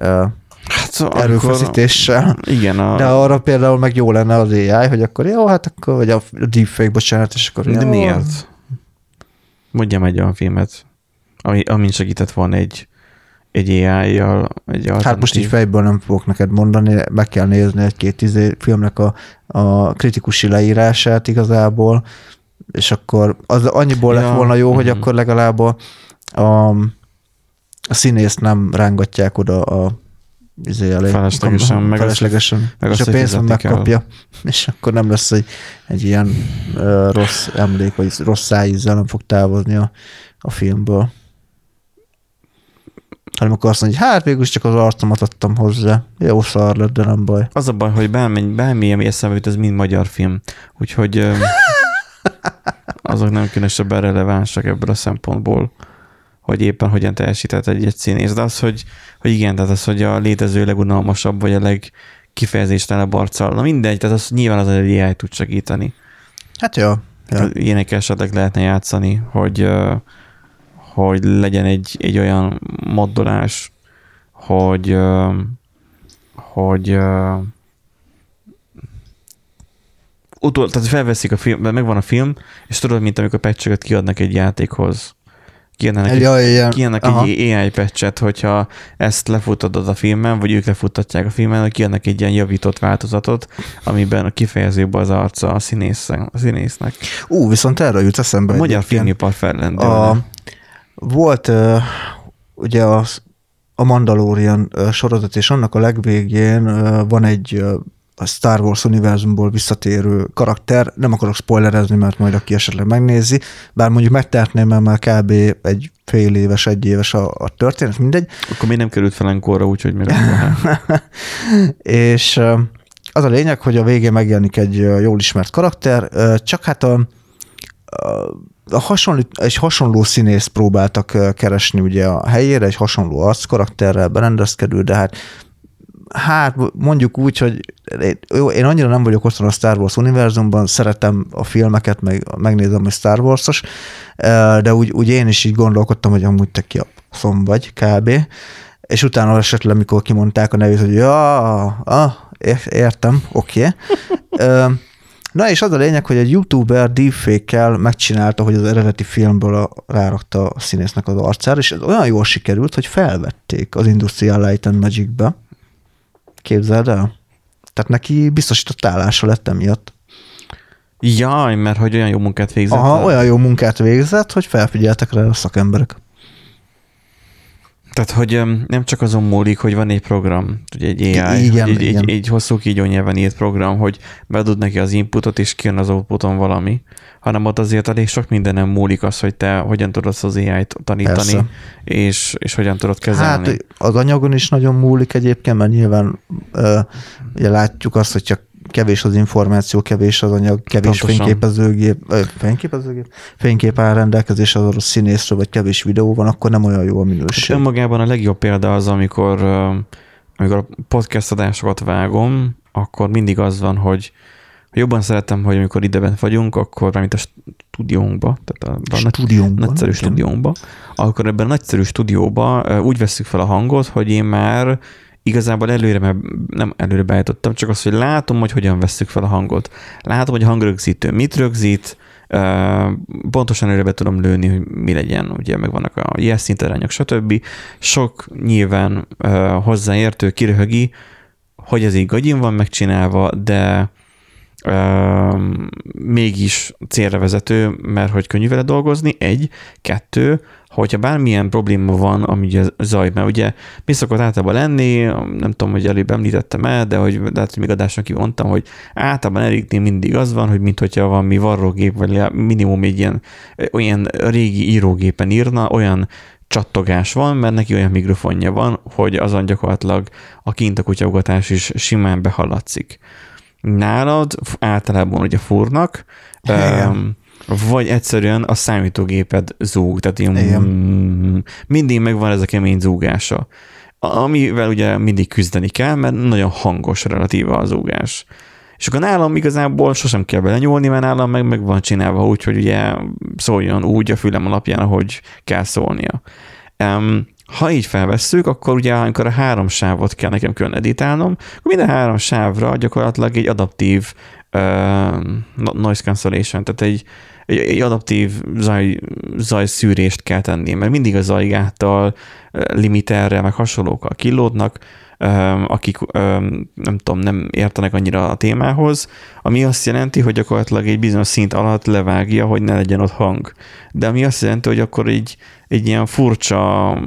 uh, Hát erőfeszítéssel. Akkor, igen. A... De arra például meg jó lenne az AI, hogy akkor jó, hát akkor, vagy a deepfake, bocsánat, és akkor De jó. miért? Mondjam egy olyan filmet, ami, amin segített volna egy egy AI-jal. Egy hát most így fejből nem fogok neked mondani, meg kell nézni egy-két izé filmnek a, a kritikusi leírását igazából, és akkor az annyiból ja. lett volna jó, mm-hmm. hogy mhm. akkor legalább a, a, a színészt nem rángatják oda a izé elé, feleslegesen, meg feleslegesen meg és a pénzt megkapja, el. és akkor nem lesz egy, egy ilyen uh, rossz emlék, vagy rossz szájízzel nem fog távozni a, a filmből hanem akkor azt mondja, hogy hát végül csak az arcomat adtam hozzá. Jó szar lett, de nem baj. Az a baj, hogy bármi, bármi ami eszembe jut, ez mind magyar film. Úgyhogy azok nem különösebben relevánsak ebből a szempontból, hogy éppen hogyan teljesített egy, egy színész. De az, hogy, hogy igen, tehát az, hogy a létező legunalmasabb, vagy a legkifejezéstelenebb arccal, na mindegy, tehát az nyilván az egy AI tud segíteni. Hát jó. Ja. Ilyenek esetleg lehetne játszani, hogy hogy legyen egy, egy olyan moddolás, hogy, hogy utol, tehát felveszik a film, megvan a film, és tudod, mint amikor pecseket kiadnak egy játékhoz. Kiadnak, egy, ja, kiadnak egy AI patchet, hogyha ezt lefuttatod a filmen, vagy ők lefuttatják a filmen, kiadnak egy ilyen javított változatot, amiben a kifejezőbb az arca a, színész, a színésznek. Ú, viszont erre jut eszembe. A magyar filmipar fellendül. A, volt uh, ugye a, a Mandalorian uh, sorozat, és annak a legvégén uh, van egy a Star Wars univerzumból visszatérő karakter. Nem akarok spoilerezni, mert majd aki esetleg megnézi, bár mondjuk megtehetném, mert már kb. egy fél éves, egy éves a, a történet, mindegy. Akkor még nem került fel enkorra, úgyhogy még És az a lényeg, hogy a végén megjelenik egy jól ismert karakter, csak hát a, a a hasonló, egy hasonló színész próbáltak keresni ugye a helyére, egy hasonló arckarakterrel berendezkedő, de hát hát mondjuk úgy, hogy jó, én annyira nem vagyok otthon a Star Wars univerzumban, szeretem a filmeket, meg megnézem, hogy Star Wars-os, de úgy, úgy én is így gondolkodtam, hogy amúgy te ki a szom vagy, kb. És utána esetleg, mikor kimondták a nevét, hogy ja, ah, értem, oké. Okay. Na és az a lényeg, hogy egy youtuber deepfake-kel megcsinálta, hogy az eredeti filmből a, rárakta a színésznek az arcára, és ez olyan jól sikerült, hogy felvették az Industrial Light and Magic-be. Képzeld el? Tehát neki biztosított állása lett emiatt. Jaj, mert hogy olyan jó munkát végzett. Aha, olyan jó munkát végzett, hogy felfigyeltek rá a szakemberek. Tehát, hogy nem csak azon múlik, hogy van egy program, ugye egy AI, Igen, egy, igen. egy, egy hosszú kígyó nyelven írt program, hogy beadod neki az inputot, és kijön az outputon valami, hanem ott azért elég sok mindenem múlik az, hogy te hogyan tudod az AI-t tanítani, Persze. és, és hogyan tudod kezelni. Hát az anyagon is nagyon múlik egyébként, mert nyilván ö, ugye látjuk azt, hogy csak kevés az információ, kevés az anyag, kevés Pontosan. fényképezőgép, ö, fényképezőgép, fénykép áll rendelkezés az adott színészről, vagy kevés videó van, akkor nem olyan jó a Hát minőség. önmagában a legjobb példa az, amikor, amikor a podcast adásokat vágom, akkor mindig az van, hogy jobban szeretem, hogy amikor ideben vagyunk, akkor mármint a stúdiónkba, tehát a, a nagy, Stúdiónkban. nagyszerű igen. stúdiónkba, akkor ebben a nagyszerű stúdióba úgy veszük fel a hangot, hogy én már igazából előre, mert nem előre beállítottam, csak az, hogy látom, hogy hogyan vesszük fel a hangot. Látom, hogy a hangrögzítő mit rögzít, pontosan előre be tudom lőni, hogy mi legyen, ugye megvannak a jelszinterányok, stb. Sok nyilván hozzáértő kiröhögi, hogy ez így gagyin van megcsinálva, de ö, mégis célra vezető, mert hogy könnyű vele dolgozni, egy, kettő, hogyha bármilyen probléma van, ami ugye zaj, mert ugye mi szokott általában lenni, nem tudom, hogy előbb említettem el, de hogy lehet, hogy még adásnak kimondtam, hogy általában Eriknél mindig az van, hogy mint hogyha valami varrógép, vagy minimum egy ilyen olyan régi írógépen írna, olyan csattogás van, mert neki olyan mikrofonja van, hogy azon gyakorlatilag a kint a kutyaugatás is simán behallatszik. Nálad általában ugye fúrnak, öm, vagy egyszerűen a számítógéped zúg, tehát ilyen Igen. mm, mindig megvan ez a kemény zúgása, amivel ugye mindig küzdeni kell, mert nagyon hangos relatíva a zúgás. És akkor nálam igazából sosem kell belenyúlni, mert nálam meg, meg van csinálva úgy, hogy ugye szóljon úgy a fülem alapján, ahogy kell szólnia. Um, ha így felvesszük, akkor ugye amikor a három sávot kell nekem külön editálnom, akkor minden három sávra gyakorlatilag egy adaptív uh, noise cancellation, tehát egy, egy, egy adaptív zaj, zajszűrést kell tenni, mert mindig a zajgáttal, limiterrel, meg hasonlókkal kilódnak, akik nem tudom, nem értenek annyira a témához, ami azt jelenti, hogy gyakorlatilag egy bizonyos szint alatt levágja, hogy ne legyen ott hang. De ami azt jelenti, hogy akkor egy, egy ilyen furcsa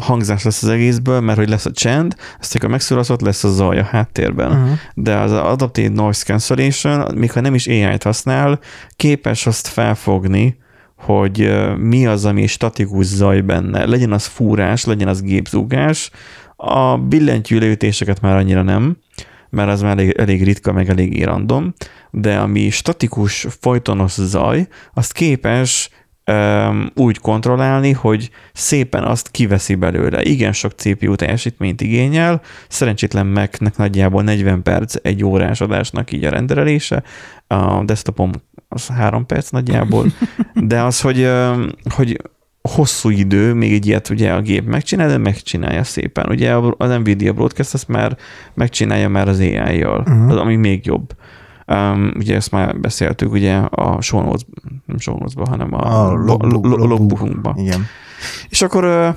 hangzás lesz az egészből, mert hogy lesz a csend, aztán amikor megszólalsz, lesz a zaj a háttérben. Uh-huh. De az Adaptive Noise Cancellation, még ha nem is AI-t használ, képes azt felfogni, hogy mi az, ami statikus zaj benne. Legyen az fúrás, legyen az gépzúgás. A billentyűleütéseket már annyira nem, mert az már elég, elég ritka, meg elég random, de ami statikus, folytonos zaj, azt képes úgy kontrollálni, hogy szépen azt kiveszi belőle. Igen sok CPU teljesítményt igényel, szerencsétlen Mac-nek nagyjából 40 perc egy órás adásnak így a renderelése, a desktopom az 3 perc nagyjából, de az, hogy, hogy hosszú idő, még egy ilyet ugye a gép megcsinál, de megcsinálja szépen. Ugye az Nvidia Broadcast azt már megcsinálja már az AI-jal, Mhm. az, ami még jobb. Um, ugye ezt már beszéltük ugye a show notes, nem show notes hanem a, A logbook- lo- lo- logbook. logbookunkban. Igen. És akkor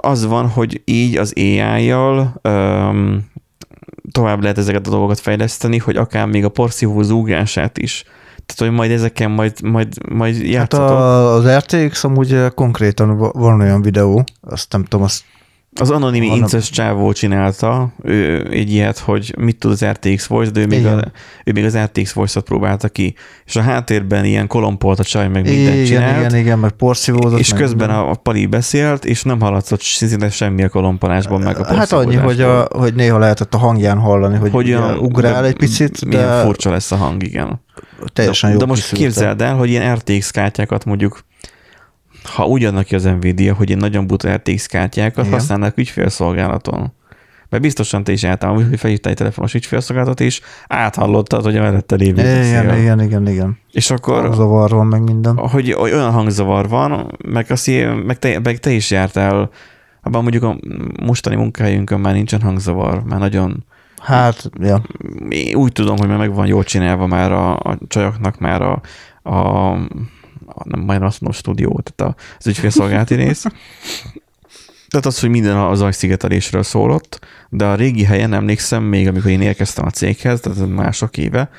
az van, hogy így az AI-jal öm, tovább lehet ezeket a dolgokat fejleszteni, hogy akár még a porszívó zúgását is. Tehát, hogy majd ezeken majd, majd, majd Hát játszatok. a, az RTX amúgy konkrétan va- van olyan videó, azt nem tudom, azt Az anonim Vannak- incest csávó csinálta ő, egy ilyet, hogy mit tud az RTX Voice, de ő még, Igen. a, ő még az RTX Voice-ot próbálta ki. És a háttérben ilyen kolompolt a csaj, meg mindent igen, csinált. igen, igen, meg porszívózott. és meg közben minden. a, a Pali beszélt, és nem hallatszott szinte semmi a kolompalásból, meg a Hát annyi, hogy, a, hogy néha lehetett a hangján hallani, hogy, hogy olyan- ugrál de egy picit, Milyen de furcsa lesz a hang, igen. teljesen de, jó de most képzeld el, hogy ilyen RTX kártyákat mondjuk, ha úgy adnak ki az Nvidia, hogy ilyen nagyon buta RTX kártyákat Igen. használnak ügyfélszolgálaton. Mert biztosan te is álltál, hogy felhívtál egy telefonos ügyfélszolgálatot, és áthallottad, hogy a mellette lévő beszél. Igen, igen, igen, igen. És akkor Zavar van meg minden. hogy olyan hangzavar van, meg, azt, meg, te, meg te is jártál, abban mondjuk a mostani munkahelyünkön már nincsen hangzavar, már nagyon Hát, ja. Én úgy tudom, hogy már meg van jól csinálva már a, a csajoknak már a, a nem majd azt mondom stúdió, tehát az ügyfélszolgálati rész. Tehát az, hogy minden az ajszigetelésről szólott, de a régi helyen emlékszem, még amikor én érkeztem a céghez, tehát mások éve,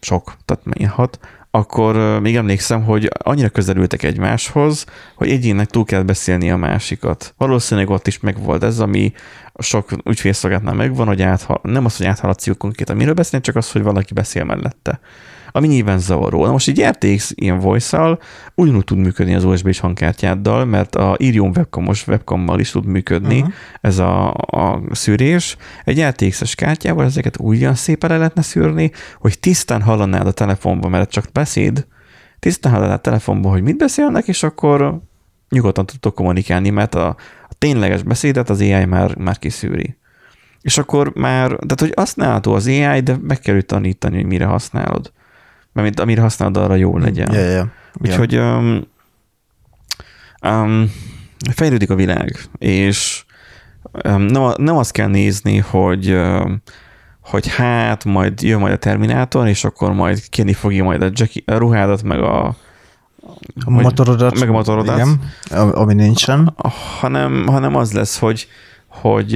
sok, tehát milyen hat, akkor még emlékszem, hogy annyira közelültek egymáshoz, hogy egyének túl kell beszélni a másikat. Valószínűleg ott is megvolt ez, ami sok ügyfélszolgáltnál megvan, hogy átha, nem az, hogy áthaladsz konkrétan miről beszélni, csak az, hogy valaki beszél mellette ami nyilván zavaró. Na most egy RTX ilyen voice-szal ugyanúgy tud működni az USB-s hangkártyáddal, mert a Irion webcamos webcammal is tud működni uh-huh. ez a, a szűrés. Egy RTX-es kártyával ezeket ugyan szépen le lehetne szűrni, hogy tisztán hallanád a telefonban, mert csak beszéd, tisztán hallanád a telefonban, hogy mit beszélnek, és akkor nyugodtan tudtok kommunikálni, mert a, a tényleges beszédet az AI már, már kiszűri. És akkor már, tehát hogy használható az AI, de meg kell tanítani, hogy mire használod mert amire használod, arra jó legyen. Ja, ja, Úgyhogy ja. Um, um, fejlődik a világ, és um, nem, nem azt kell nézni, hogy um, hogy hát majd jön majd a Terminátor, és akkor majd kérni fogja majd a, Jackie, a ruhádat, meg a, a motorodat, meg a motorodat. Igen, ami nincsen. Hanem, hanem az lesz, hogy, hogy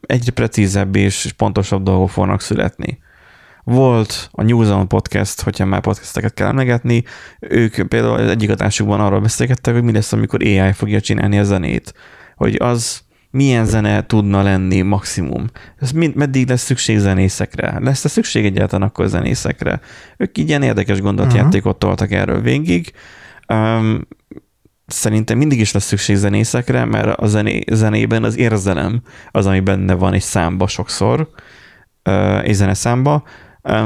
egyre precízebb és pontosabb dolgok fognak születni. Volt a New Zealand Podcast, hogyha már podcasteket kell emlegetni, ők például az egyik adásukban arról beszélgettek, hogy mi lesz, amikor AI fogja csinálni a zenét. Hogy az milyen zene tudna lenni maximum. Ez mind, meddig lesz szükség zenészekre? Lesz-e szükség egyáltalán akkor zenészekre? Ők így ilyen érdekes gondolatjátékot uh-huh. toltak erről végig. Um, szerintem mindig is lesz szükség zenészekre, mert a zené, zenében az érzelem az, ami benne van egy számba sokszor, és zeneszámba,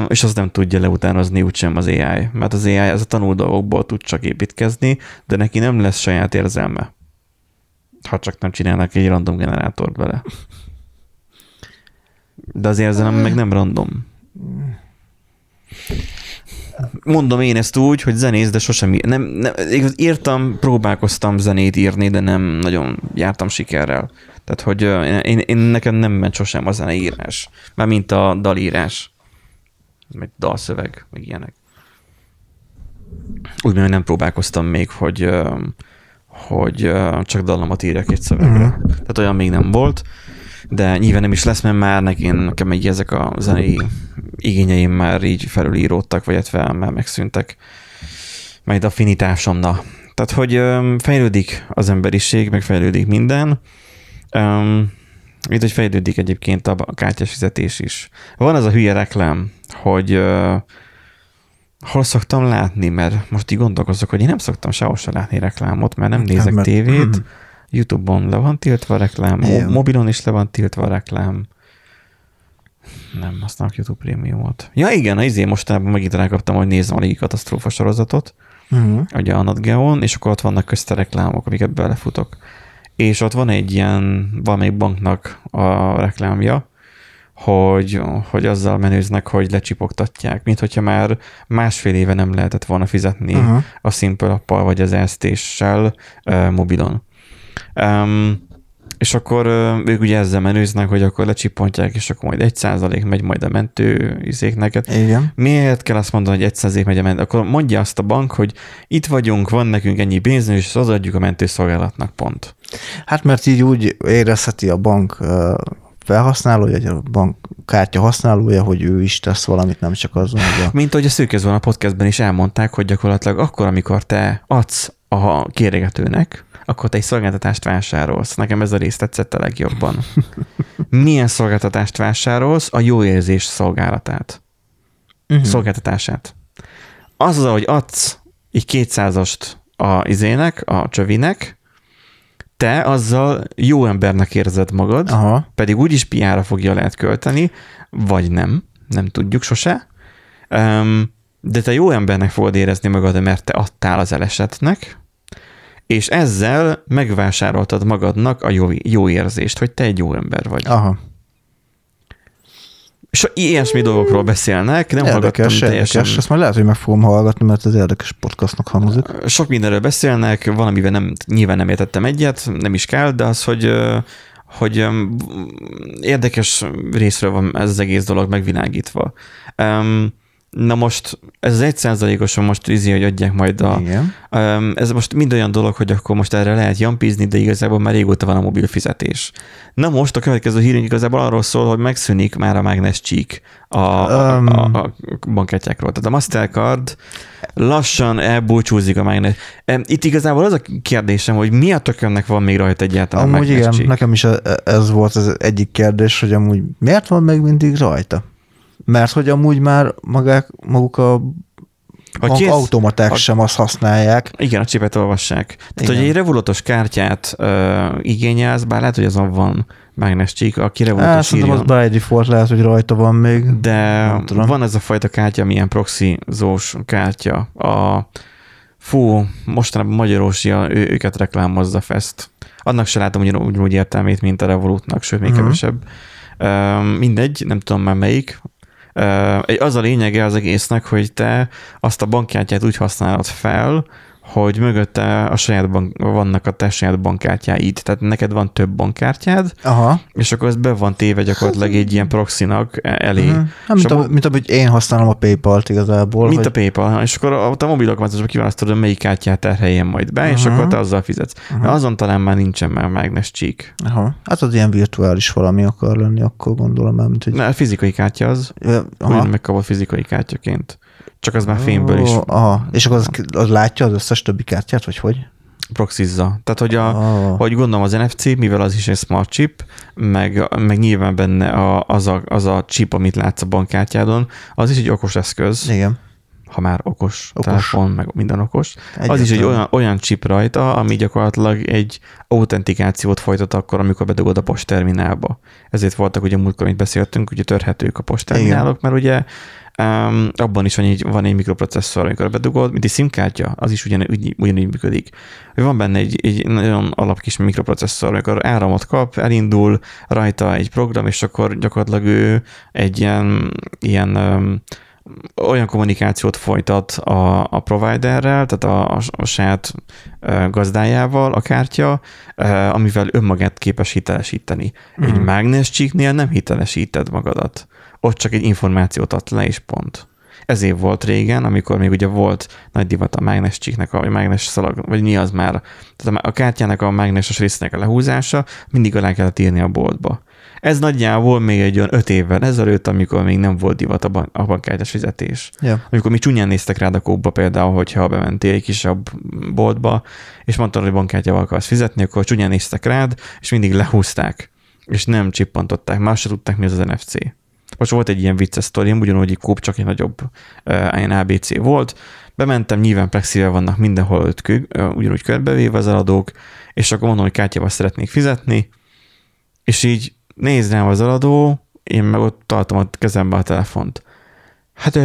és az nem tudja leutánozni úgysem az AI, mert az AI az a tanul dolgokból tud csak építkezni, de neki nem lesz saját érzelme. Ha csak nem csinálnak egy random generátort vele. De az érzelem meg nem random. Mondom én ezt úgy, hogy zenész, de sosem ír. Nem, nem, írtam, próbálkoztam zenét írni, de nem nagyon jártam sikerrel. Tehát, hogy én, én nekem nem ment sosem a zeneírás, már mint a dalírás meg dalszöveg, meg ilyenek. Úgy, hogy nem próbálkoztam még, hogy, hogy csak dallamat írjak egy szövegre. Uh-huh. Tehát olyan még nem volt, de nyilván nem is lesz, mert már nekem, nekem egy ezek a zenei igényeim már így felülíródtak, vagy illetve már megszűntek. Majd affinitásomna. Tehát, hogy fejlődik az emberiség, meg fejlődik minden. Itt, hogy fejlődik egyébként a kártyás fizetés is. Van az a hülye reklám, hogy uh, hol szoktam látni, mert most így gondolkozok, hogy én nem szoktam sehol sem látni reklámot, mert nem nézek nem, mert... tévét, YouTube-on le van tiltva a reklám, Igen. mobilon is le van tiltva a reklám. Nem használok YouTube prémiumot. Ja igen, az izé mostanában megint rákaptam, hogy nézem a légi katasztrófa sorozatot, uh-huh. ugye a Nat és akkor ott vannak közte reklámok, amiket belefutok. És ott van egy ilyen, valamelyik banknak a reklámja, hogy, hogy azzal menőznek, hogy lecsipogtatják, mint hogyha már másfél éve nem lehetett volna fizetni uh-huh. a Simple appal vagy az elsztéssel uh, mobilon. Um, és akkor ők ugye ezzel menőznek, hogy akkor lecsipontják, és akkor majd egy százalék megy majd a mentő izéknek. Igen. Miért kell azt mondani, hogy egy százalék megy a mentő? Akkor mondja azt a bank, hogy itt vagyunk, van nekünk ennyi pénzünk, és az adjuk a mentőszolgálatnak pont. Hát mert így úgy érezheti a bank felhasználója, vagy a bankkártya használója, hogy ő is tesz valamit, nem csak azon, hogy a... Mint ahogy a szűkezvon a podcastben is elmondták, hogy gyakorlatilag akkor, amikor te adsz a kéregetőnek, akkor te egy szolgáltatást vásárolsz. Nekem ez a rész tetszett a legjobban. Milyen szolgáltatást vásárolsz? A jó érzés szolgálatát. Uh-huh. Szolgáltatását. Az az, hogy adsz egy kétszázast a izének, a csövinek, te azzal jó embernek érzed magad, Aha. pedig úgyis piára fogja lehet költeni, vagy nem, nem tudjuk sose. Um, de te jó embernek fogod érezni magad, mert te adtál az elesetnek, és ezzel megvásároltad magadnak a jó, jó érzést, hogy te egy jó ember vagy. Aha. És ilyesmi dolgokról beszélnek, nem érdekes, hallgattam teljesen. Érdekes, ezt már lehet, hogy meg fogom hallgatni, mert ez érdekes podcastnak hangzik. Sok mindenről beszélnek, valamivel nem, nyilván nem értettem egyet, nem is kell, de az, hogy hogy érdekes részről van ez az egész dolog megvilágítva. Um, Na most ez az egy százalékosan most izi, hogy adják majd a... Igen. Ez most mind olyan dolog, hogy akkor most erre lehet jampizni, de igazából már régóta van a mobil fizetés. Na most a következő hírünk igazából arról szól, hogy megszűnik már a mágnes csík a, a, Um. a, a bankkártyákról. Tehát a Mastercard lassan elbúcsúzik a mágnes. Itt igazából az a kérdésem, hogy mi a tökönnek van még rajta egyáltalán Amúgy mágnes igen, csík? nekem is ez volt az egyik kérdés, hogy amúgy miért van még mindig rajta? Mert hogy amúgy már magák, maguk a Ha kész- automaták ha- sem azt használják. Igen, a csipet olvassák. Tehát, Igen. hogy egy revolutos kártyát uh, igényelsz, bár lehet, hogy azon van mágnes csík, aki revolutos szerintem az by default lehet, hogy rajta van még. De van ez a fajta kártya, milyen proxyzós kártya. A, fú, mostanában Magyarósia, ő, őket reklámozza Fest. Annak se látom ugyanúgy, értelmét, mint a Revolutnak, sőt, még Mhm. kevesebb. Mindegy, nem tudom már melyik. Az a lényege az egésznek, hogy te azt a bankkártyát úgy használod fel, hogy mögötte a saját bank, vannak a te saját bankkártyáid. Tehát neked van több bankkártyád, Aha. és akkor ez be van téve gyakorlatilag egy ilyen proxynak elé. Mhm. Hát, mint, a a, mint ahogy én használom a PayPal-t igazából. Mint hogy, a PayPal, és akkor ott a mobil alkalmazásban kiválasztod, hogy melyik kártyát terheljen majd be, és Mhm. akkor te azzal fizetsz. Uh-huh. Azon talán már nincsen már mágnes csík. Aha. Hát az ilyen virtuális valami akar lenni, akkor gondolom mint hogy... Na, a fizikai kártya az, Ö, ugyan megkapod fizikai kártyaként. Csak az már fémből is Ó, Aha. És akkor az, az látja az összes többi kártyát, vagy hogy? proxizza. Tehát, hogy, a, Ah. hogy gondolom az NFC, mivel az is egy smart chip, meg, meg nyilván benne a, az, a, az a chip, amit látsz a bankkártyádon, az is egy okos eszköz, Igen. ha már okos, okos. Telefon, meg minden okos. Az is egy olyan, olyan chip rajta, ami gyakorlatilag egy autentikációt folytat akkor, amikor bedugod a postterminálba. Ezért voltak ugye múltkor, amit beszéltünk, ugye törhetők a postterminálok, mert ugye um, abban is van egy, van egy mikroprocesszor, amikor bedugod, mint egy SIM-kártya, az is ugyan, ugy, ugyanígy működik. Van benne egy, egy nagyon alapkis mikroprocesszor, amikor áramot kap, elindul rajta egy program, és akkor gyakorlatilag ő egy ilyen, ilyen um, olyan kommunikációt folytat a, a providerrel, tehát a, a, a saját gazdájával a kártya, amivel önmagát képes hitelesíteni. Mm. Egy mágnes csíknél nem hitelesíted magadat. Ott csak egy információt ad le, és pont. Ezért volt régen, amikor még ugye volt nagy divat a mágnes csíknek, a vagy mágnes szalag, vagy mi az már. Tehát a, kártyának a mágneses résznek a lehúzása mindig alá kellett írni a boltba. Ez nagyjából még egy olyan öt évvel ezelőtt, amikor még nem volt divat a, ban- a bankkártyás fizetés. Ja. Amikor mi csúnyán néztek rád a kóba például, hogyha bementél egy kisebb boltba, és mondtad, hogy bankkártyával akarsz fizetni, akkor csúnyán néztek rád, és mindig lehúzták, és nem csippantották, más se tudták, mi az az NFC. Most volt egy ilyen vicces sztorim, ugyanúgy egy kóp, csak egy nagyobb ilyen ABC volt. Bementem, nyilván plexivel vannak mindenhol öt kő, ugyanúgy körbevéve az eladók, és akkor mondom, hogy kártyával szeretnék fizetni, és így néz rám az eladó, én meg ott tartom a kezembe a telefont. Hát,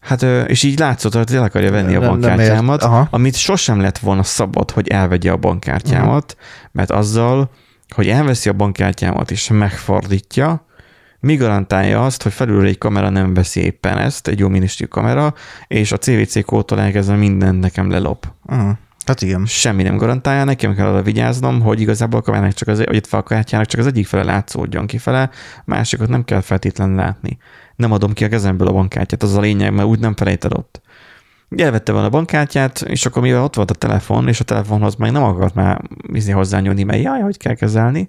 hát és így látszott, hogy el akarja venni a Nem- nem bankkártyámat. Aha. amit sosem lett volna szabad, hogy elvegye a bankkártyámat, mert azzal, hogy elveszi a bankkártyámat és megfordítja, mi garantálja azt, hogy felülről egy kamera nem veszi éppen ezt, egy jó minőségű kamera, és a CVC kódtól elkezdve minden nekem lelop. Uh-huh. Hát igen. Semmi nem garantálja, nekem kell arra vigyáznom, hogy igazából a kamerának csak az, vagy itt a kártyának csak az egyik fele látszódjon kifele, másikat nem kell feltétlenül látni. Nem adom ki a kezemből a bankkártyát, az a lényeg, mert úgy nem felejted ott. Elvette volna a bankkártyát, és akkor mivel ott volt a telefon, és a telefonhoz meg nem akart már izni hozzányúlni, mert jaj, hogy kell kezelni,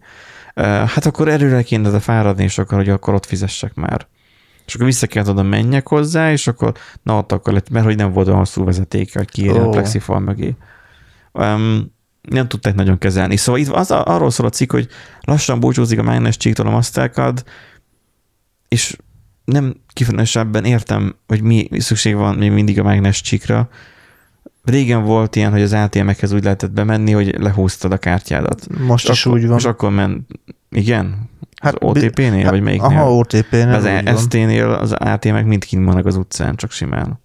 hát akkor erőre kéne de fáradni, és akkor, hogy akkor ott fizessek már. És akkor vissza kellett oda menjek hozzá, és akkor na ott akkor lett, mert hogy nem volt olyan hosszú vezetéke, hogy kiírja a Ó. plexifal mögé. Um, nem tudták nagyon kezelni. Szóval itt az, arról szól a cikk, hogy lassan búcsúzik a mágnes csíktól a Mastercard, és nem kifejezetten értem, hogy mi szükség van még mindig a mágnes csíkra. Régen volt ilyen, hogy az ATM-ekhez úgy lehetett bemenni, hogy lehúztad a kártyádat. Most és is akkor, úgy van. És akkor ment, igen? Hát, az OTP-nél, hát, vagy melyiknél? Aha, OTP-nél. az van. ST-nél az ATM-ek mind kint vannak az utcán, csak simán.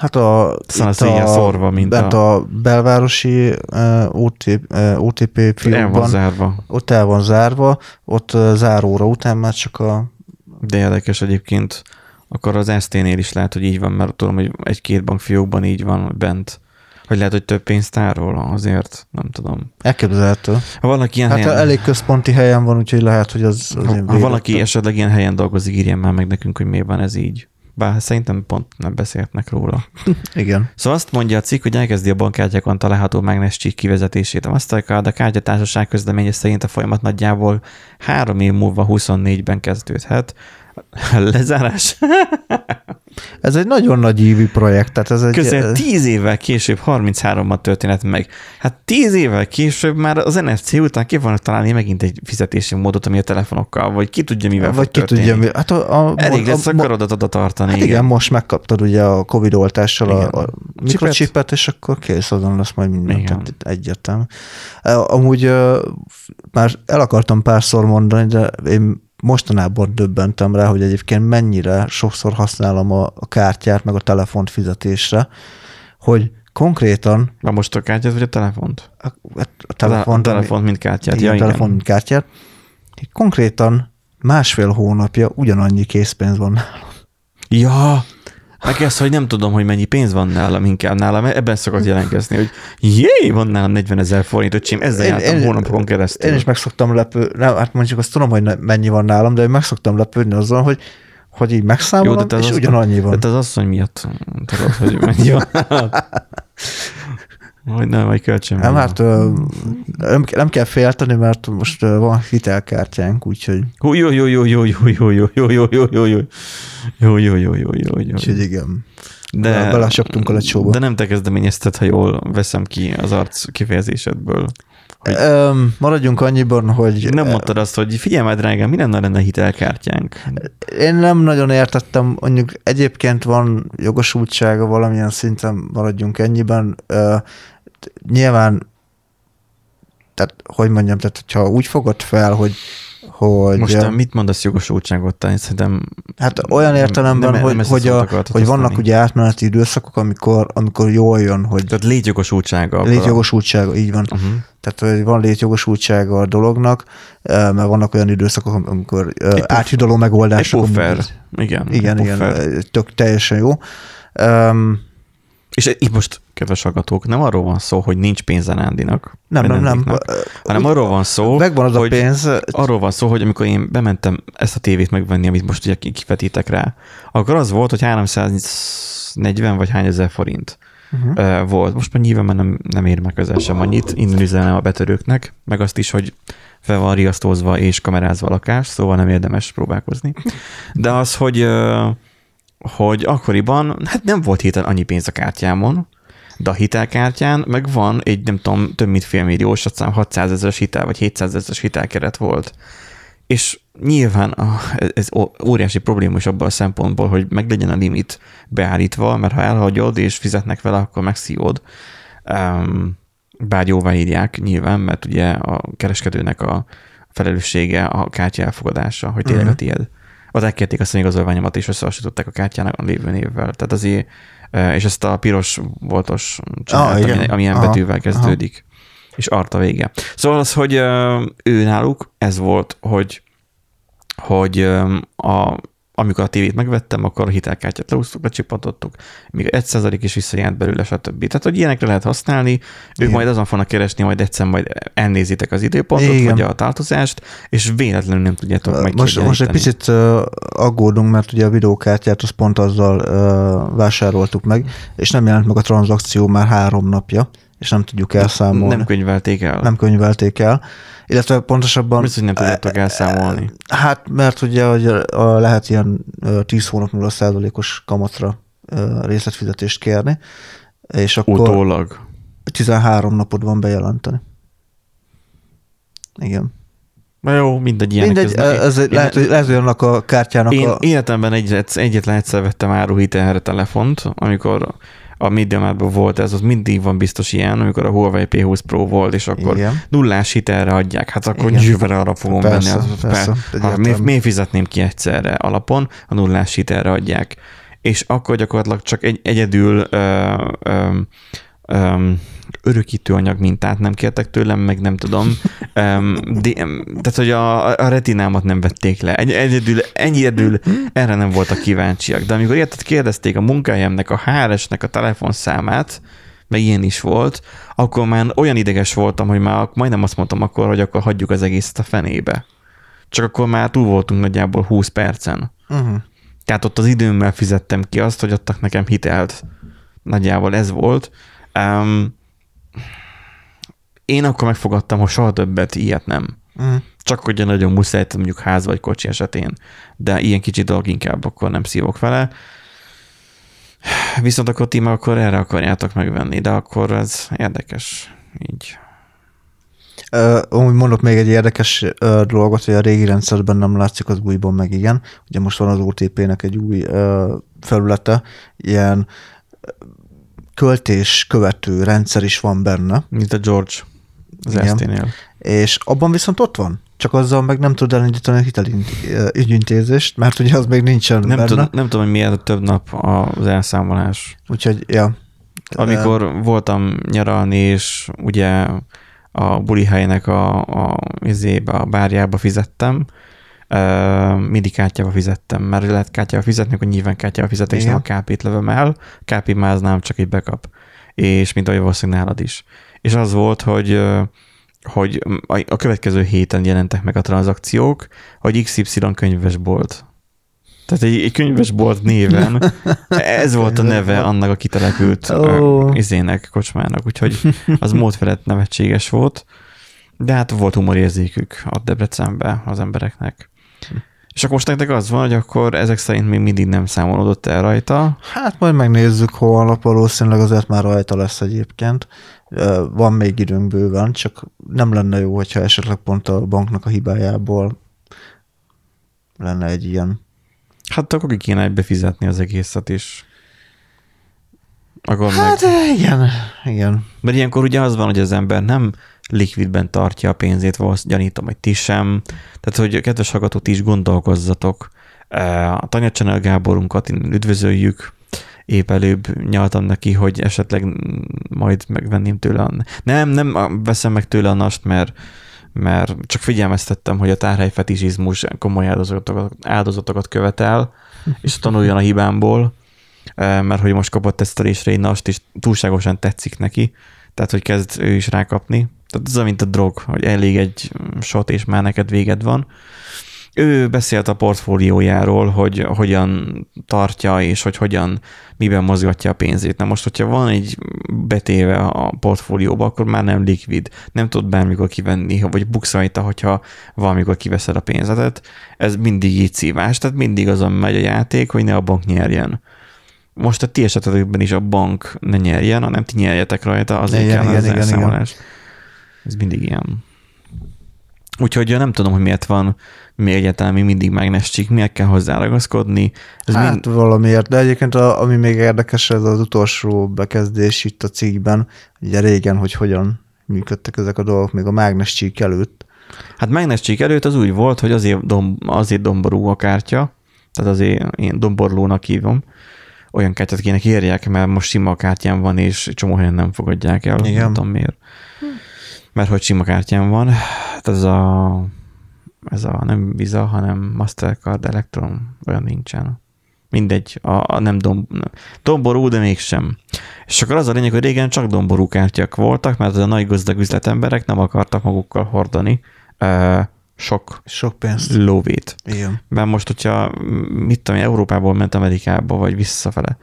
Hát a, Szóval itt ilyen szórva, mint bent a- a, belvárosi uh, OTP, uh, OTP El van fiókban, zárva. ott el van zárva, ott uh, záróra után már csak a... De érdekes egyébként, akkor az ST-nél is lehet, hogy így van, mert tudom, hogy egy-két bankfiókban így van bent. Vagy lehet, hogy több pénzt tárol azért, nem tudom. Elképzelhető. Ha valaki ilyen Hát helyen, elég központi helyen van, úgyhogy lehet, hogy az, az ha, ha valaki esetleg ilyen helyen dolgozik, írjen már meg nekünk, hogy miért van ez így. Bár szerintem pont nem beszélhetnek róla. Igen. Szóval azt mondja a cikk, hogy elkezdi a bankkártyákon található mágnescsík kivezetését. A Mastercard a kártyatársaság közleménye szerint a folyamat nagyjából három év múlva 24-ben kezdődhet. Lezárás Ez egy nagyon nagy ívű projekt, tehát ez egy... közel 10 évvel később 33-ban történet meg. Hát 10 évvel később már az NFC után ki vannak találni megint egy fizetési módot, ami a telefonokkal, vagy ki tudja, mivel vagy ki történni. tudja, mi, hát a, a, Elég lesz a, mo- karodat oda tartani. Hát igen, most megkaptad ugye a Covid oltással Igen. a, a mikrocsipet, és akkor kész, azon lesz majd minden Igen. tehát egyértelmű. E, Amúgy már el akartam párszor mondani, de én mostanában döbbentem rá, hogy egyébként mennyire sokszor használom a, a kártyát, meg a telefont fizetésre, hogy konkrétan Van most a kártyát, vagy a telefont? a, a A telefon, telefont, mint kártyát. igen, Ja, igen. telefon mint kártyát, konkrétan másfél hónapja ugyanannyi készpénz van nálam. Ja, meg ez, hogy nem tudom, hogy mennyi pénz van nálam, inkább nálam ebben szokott jelentkezni, hogy jé, van nálam 40 ezer forint, öcsém, ezzel Én- jártam én- hónapokon keresztül. Én is meg szoktam lepő, nem, hát mondjuk azt tudom, hogy ne, mennyi van nálam, de én meg szoktam lepődni azon, hogy, hogy így megszámolom, Jó, de és az ugyanannyi van. De te az asszony miatt tudod, hogy mennyi van. Hogy nem, vagy kölcsön. Nem, hát ö, nem, nem kell félteni, mert most ö, van hitelkártyánk, úgyhogy, Hú, jó, jó, jó, jó, jó, jó, jó, jó, jó, jó, jó, jó, jó, jó, jó, jó, jó, jó. úgyhogy igen. De, Belecsaptunk a lecsóba. de nem te kezdeményezted, ha jól veszem ki az arc kifejezésedből. Hogy- maradjunk annyiban, hogy Nem mondtad azt, hogy figyelj már, drágám, mi lenne, lenne hitelkártyánk? én nem nagyon értettem, mondjuk egyébként van jogosultsága valamilyen szinten, maradjunk ennyiben. Nyilván, tehát hogy mondjam, tehát hogyha úgy fogod fel, hogy hogy Most te mit mondasz jogosultságot? Tehát Szerintem Hát olyan értelemben, nem- hogy, nem a hogy, szót a, hogy vannak használni. ugye átmeneti időszakok, amikor, amikor jól jön, hogy Tehát létjogosultsága. a- létjogosultsága, így van. Uh-huh. Tehát hogy van létjogosultsága a dolognak, mert vannak olyan időszakok, amikor eh, áthidaló Egy megoldások. puffer. Igen. Igen, egy igen, tök teljesen jó. Um, És itt most, kedves hallgatók, nem arról van szó, hogy nincs pénze Nándinak. nem, nem, nem. Hanem arról van szó, Megvan az hogy a pénz, arról van szó, hogy amikor én bementem ezt a tévét megvenni, amit most ugye ki- kivetítek rá, akkor az volt, hogy 340 vagy hány ezer forint uh-huh. uh, volt. Most már nyilván már nem, nem ér meg közel sem annyit, innen üzenem a betörőknek, meg azt is, hogy fel van riasztózva és kamerázva a lakás, szóval nem érdemes próbálkozni. De az, hogy, hogy akkoriban, hát nem volt héten annyi pénz a kártyámon, de a hitelkártyán meg van egy, nem tudom, több mint félmilliós, azt hiszem 600 ezeres hitel, vagy 700 ezeres hitelkeret volt. És nyilván a, ez óriási probléma is abban a szempontból, hogy meg legyen a limit beállítva, mert ha elhagyod és fizetnek vele, akkor megszívod. Um, bár jóvá írják nyilván, mert ugye a kereskedőnek a felelőssége a kártya elfogadása, hogy tényleg Mhm. a tiéd. Az elkérték azt a igazolványomat, és összehasonlították a kártyának a lévő névvel. Tehát azért, és ezt a piros voltos csinált, Ah, ami, ami ilyen Aha, betűvel kezdődik. És arta vége. Szóval az, hogy ő náluk, ez volt, hogy hogy a, amikor a tévét megvettem, akkor a hitelkártyát leúztuk, lecsipantottuk, még egy százalék is visszajelent belőle, stb. Tehát, hogy ilyenekre lehet használni, ők Igen. majd azon fognak keresni, majd egyszer majd elnézitek az időpontot, Igen. vagy a tartozást, és véletlenül nem tudjátok most, most egy picit uh, aggódunk, mert ugye a videókártyát az pont azzal uh, vásároltuk meg, és nem jelent meg a tranzakció már három napja, és nem tudjuk elszámolni. Nem könyvelték el. nem könyvelték el. Illetve pontosabban... Biztos, hogy nem tudjátok elszámolni. Hát, mert ugye hogy lehet ilyen ö, 10 hónap 0 százalékos kamatra részletfizetést kérni, és akkor Utólag. 13 napod van bejelenteni. Igen. Na jó, mindegy ilyenek. Mindegy, ez- ez, én- lehet, hogy, annak a kártyának Én a... életemben egyet, egyetlen egyszer vettem áruhitelre telefont, amikor a MediaMarktban volt ez, az mindig van biztos ilyen, amikor a Huawei P20 Pro volt, és akkor Igen. nullás hitelre adják, hát akkor nyilván arra fogom Persze, venni. Az, persze, per, ha, miért, miért fizetném ki egyszerre alapon, a nullás hitelre adják. És akkor gyakorlatilag csak egy, egyedül ö, ö, ö, örökítőanyag mintát nem kértek tőlem, meg nem tudom. Um, de, tehát, hogy a, a retinámat nem vették le. Egy, egyedül, egyedül erre nem voltak kíváncsiak. De amikor érted, kérdezték a munkahelyemnek, a HRS-nek a telefonszámát, meg ilyen is volt, akkor már olyan ideges voltam, hogy már majdnem azt mondtam akkor, hogy akkor hagyjuk az egészet a fenébe. Csak akkor már túl voltunk nagyjából 20 percen. Uh-huh. Tehát ott az időmmel fizettem ki azt, hogy adtak nekem hitelt. Nagyjából ez volt. Um, én akkor megfogadtam, hogy soha többet ilyet nem. Uh-huh. Csak hogy nagyon muszáj, mondjuk ház vagy kocsi esetén. De ilyen kicsi dolog inkább akkor nem szívok vele. Viszont akkor ti akkor erre akarjátok megvenni, de akkor ez érdekes. Így. Uh, mondok még egy érdekes uh, dolgot, hogy a régi rendszerben nem látszik, az újban meg igen. Ugye most van az OTP-nek egy új uh, felülete, ilyen költés követő rendszer is van benne. Mint a George az ST-nél. És abban viszont ott van. Csak azzal meg nem tud elindítani a hitelügyintézést, mert ugye az még nincsen nem benne. Tud, nem tudom, hogy miért több nap az elszámolás. Úgyhogy, ja. Amikor uh, voltam nyaralni, és ugye a buli helynek a, a, izébe, a bárjába fizettem, uh, mindig kártyába fizettem, mert lehet kártyába fizetni, akkor nyilván kártyába fizetek, és nem a KP-t lövöm el, KP máznám, csak egy backup. És mint ahogy valószínűleg nálad is. És az volt, hogy hogy a következő héten jelentek meg a tranzakciók, hogy XY könyvesbolt. Tehát egy, egy könyvesbolt néven, ez volt a neve annak a kitelepült oh. izének, kocsmának, úgyhogy az mód felett nevetséges volt, de hát volt humorérzékük a Debrecenben az embereknek. És akkor most nektek az van, hogy akkor ezek szerint még mindig nem számolódott el rajta. Hát majd megnézzük holnap, valószínűleg azért már rajta lesz egyébként. Van még időnk bőven, csak nem lenne jó, hogyha esetleg pont a banknak a hibájából lenne egy ilyen. Hát akkor ki kéne befizetni az egészet is. Akkor hát meg... igen, igen. Mert ilyenkor ugye az van, hogy az ember nem likvidben tartja a pénzét, valószínűleg gyanítom, hogy ti sem. Tehát, hogy kedves hallgatók, ti is gondolkozzatok. A Tanya Channel Gáborunkat üdvözöljük, épp előbb nyaltam neki, hogy esetleg majd megvenném tőle. A... Nem, nem veszem meg tőle a nast, mert, mert csak figyelmeztettem, hogy a tárhely fetisizmus komoly áldozatokat, áldozatokat követel, és tanuljon a hibámból, mert hogy most kapott tesztelésre egy nast, és túlságosan tetszik neki, tehát hogy kezd ő is rákapni. Tehát ez mint a drog, hogy elég egy shot, és már neked véged van. Ő beszélt a portfóliójáról, hogy hogyan tartja, és hogy hogyan, miben mozgatja a pénzét. Na most, hogyha van egy betéve a portfólióba, akkor már nem likvid. Nem tud bármikor kivenni, vagy buksz rajta, hogyha valamikor kiveszed a pénzedet. Ez mindig így szívás, tehát mindig azon megy a játék, hogy ne a bank nyerjen most a ti esetekben is a bank ne nyerjen, hanem ti nyerjetek rajta, azért igen, kell igen, az igen, elszámolás. Igen. Ez mindig ilyen. Úgyhogy nem tudom, hogy miért van mi egyáltalán mindig mágnescsik, miért kell hozzá ragaszkodni. Ez hát mind... valamiért, de egyébként a, ami még érdekes, ez az utolsó bekezdés itt a cikkben, ugye régen, hogy hogyan működtek ezek a dolgok még a mágnescsík előtt. Hát mágnescsík előtt az úgy volt, hogy azért, domb, azért domború a kártya, tehát azért én domborlónak hívom, olyan kártyát kéne kérjek, mert most sima kártyám van, és csomó helyen nem fogadják el. Igen. Nem tudom miért. Mert hogy sima kártyám van, hát ez a, ez a nem Visa, hanem Mastercard Electron, olyan nincsen. Mindegy, a, a nem domb, domború, de mégsem. És akkor az a lényeg, hogy régen csak domború kártyak voltak, mert az a nagy gazdag üzletemberek nem akartak magukkal hordani uh, sok, sok pénzt. lóvét. Igen. Mert most, hogyha mit tudom, Európából ment Amerikába, vagy visszafele,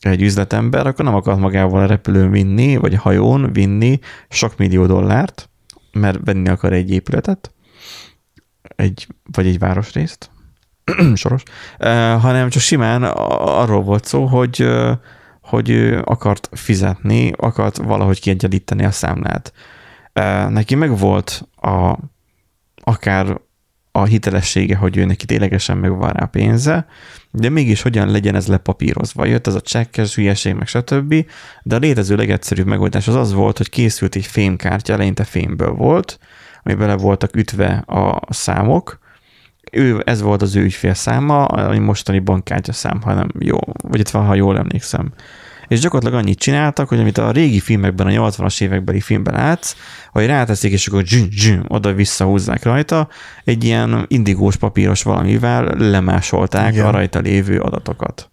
egy üzletember, akkor nem akart magával a repülőn vinni, vagy a hajón vinni sok millió dollárt, mert venni akar egy épületet, egy, vagy egy városrészt, soros, uh, hanem csak simán arról volt szó, hogy, uh, hogy akart fizetni, akart valahogy kiegyenlíteni a számlát. Uh, neki meg volt a, akár a hitelessége, hogy ő neki ténylegesen megvan rá pénze, de mégis hogyan legyen ez lepapírozva. Jött ez a csekkes hülyeség, meg stb. De a létező legegyszerűbb megoldás az az volt, hogy készült egy fémkártya, eleinte fémből volt, ami bele voltak ütve a számok, ő, ez volt az ő ügyfél száma, a mostani bankkártya szám, ha nem jó, vagy itt van, ha jól emlékszem és gyakorlatilag annyit csináltak, hogy amit a régi filmekben, a 80-as évekbeli filmben látsz, hogy ráteszik, és akkor dzsün, dzsün, oda visszahúzzák rajta, egy ilyen indigós papíros valamivel lemásolták Igen. a rajta lévő adatokat.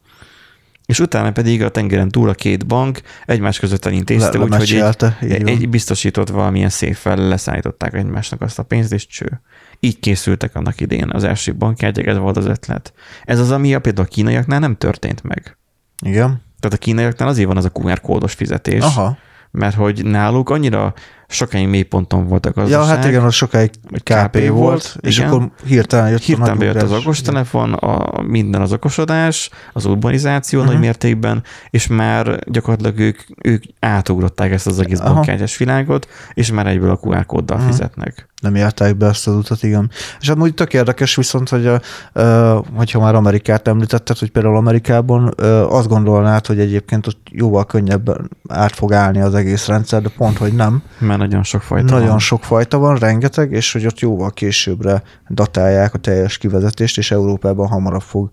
és utána pedig a tengeren túl a két bank egymás között elintézte, úgyhogy egy, egy biztosított valamilyen széffel leszállították egymásnak azt a pénzt, és cső. Így készültek annak idén az első bankkártyák, ez volt az ötlet. Ez az, ami a például a kínaiaknál nem történt meg. Igen. Tehát a kínaiaknál azért van az a QR kódos fizetés, Aha. mert hogy náluk annyira sokáig mélyponton voltak az Ja, hát igen, az sokáig KP, KP volt, volt, és igen. akkor hirtelen jött Hirtelen a bejött az okostelefon, a, minden az okosodás, az urbanizáció uh-huh. nagy mértékben, és már gyakorlatilag ők, ők átugrották ezt az egész bankkártyás világot, és már egyből a QR kóddal Mhm. fizetnek. Nem járták be ezt az utat, igen. És hát úgy tök érdekes viszont, hogy a, ö, hogyha már Amerikát említetted, hogy például Amerikában azt gondolnád, hogy egyébként ott jóval könnyebben át fog állni az egész rendszer, de pont, hogy nem. Mert nagyon sok fajta Nagyon van. sok fajta van, rengeteg, és hogy ott jóval későbbre datálják a teljes kivezetést, és Európában hamarabb fog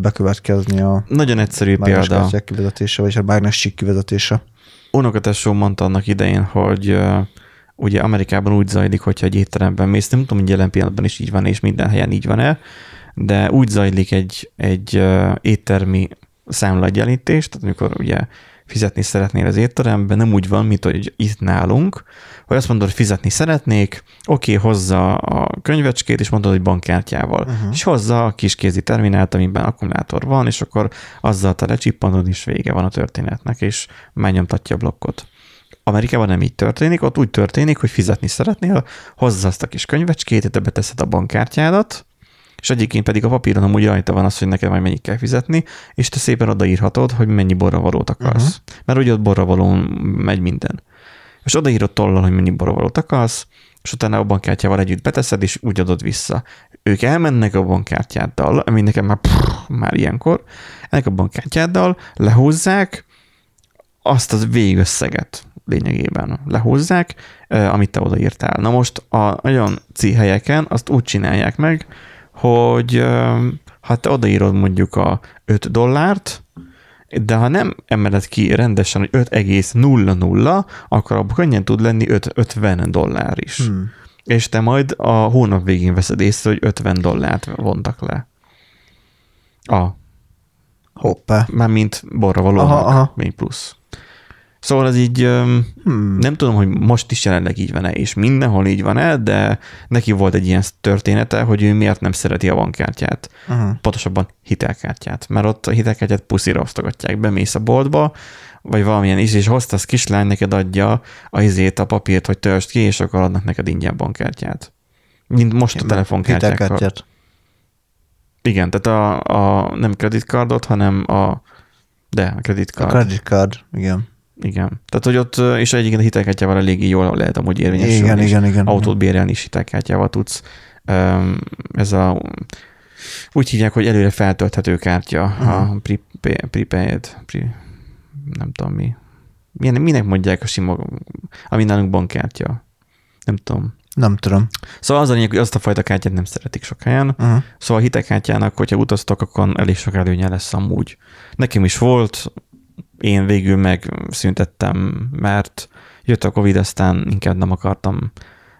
bekövetkezni a Nagyon egyszerű példa. mágnes kivezetése, vagy a mágnes kivezetése. Unokatesó mondta annak idején, hogy ugye Amerikában úgy zajlik, hogyha egy étteremben mész, nem tudom, hogy jelen pillanatban is így van, és minden helyen így van-e, de úgy zajlik egy, egy éttermi számlaegyenlítés, tehát amikor ugye fizetni szeretnél az étteremben, nem úgy van, mint hogy itt nálunk, hogy azt mondod, hogy fizetni szeretnék, oké, hozza a könyvecskét, és mondod, hogy bankkártyával. Uh-huh. És hozza a kis kézi terminált, amiben akkumulátor van, és akkor azzal te lecsippanod, és vége van a történetnek, és megnyomtatja a blokkot. Amerikában nem így történik, ott úgy történik, hogy fizetni szeretnél, hozza azt a kis könyvecskét, te beteszed a bankkártyádat, és egyébként pedig a papíron amúgy rajta van az, hogy neked majd mennyit kell fizetni, és te szépen odaírhatod, hogy mennyi borravalót akarsz. Uh-huh. Mert ugye ott borravalón megy minden. És odaírod tollal, hogy mennyi borravalót akarsz, és utána a bankkártyával együtt beteszed, és úgy adod vissza. Ők elmennek a bankkártyáddal, ami nekem már, pff, már ilyenkor, ennek a bankkártyáddal lehúzzák azt az végösszeget lényegében lehúzzák, eh, amit te odaírtál. Na most a nagyon helyeken azt úgy csinálják meg, hogy ha te odaírod mondjuk a 5 dollárt, de ha nem emeled ki rendesen, hogy 5,00, akkor abban könnyen tud lenni 5, 50 dollár is. Hmm. És te majd a hónap végén veszed észre, hogy 50 dollárt vontak le. A, Hoppá. már mint borra valónak, Aha, aha. még plusz. Szóval ez így, Hmm. nem tudom, hogy most is jelenleg így van-e, és mindenhol így van-e, de neki volt egy ilyen története, hogy ő miért nem szereti a bankkártyát. Uh-huh. Pontosabban hitelkártyát. Mert ott a hitelkártyát puszira osztogatják. Bemész a boltba, vagy valamilyen is, és hoztasz kislány, neked adja a izét, a papírt, hogy töltsd ki, és akkor adnak neked ingyen bankkártyát. Mint most a telefonkártyákkal. Hitelkártyát. Igen, tehát a, a nem kreditkardot, hanem a de, a A kreditkard. credit card, igen. Igen. Tehát, hogy ott, és egyébként a hitelkártyával eléggé jól lehet amúgy érvényesülni. Igen, igen, igen. Autót bérelni is hitelkártyával tudsz. Ez a, úgy hívják, hogy előre feltölthető kártya, uh-huh. a prepa- prepaid, pre, nem tudom mi. Milyen, minek mondják a sima, ami nálunk bankkártya? Nem tudom. Nem tudom. Szóval az a lényeg, hogy azt a fajta kártyát nem szeretik sok helyen. Uh-huh. Szóval a hitelkártyának, hogyha utaztok, akkor elég sok előnye lesz amúgy. Nekem is volt, én végül megszüntettem, mert jött a Covid, aztán inkább nem akartam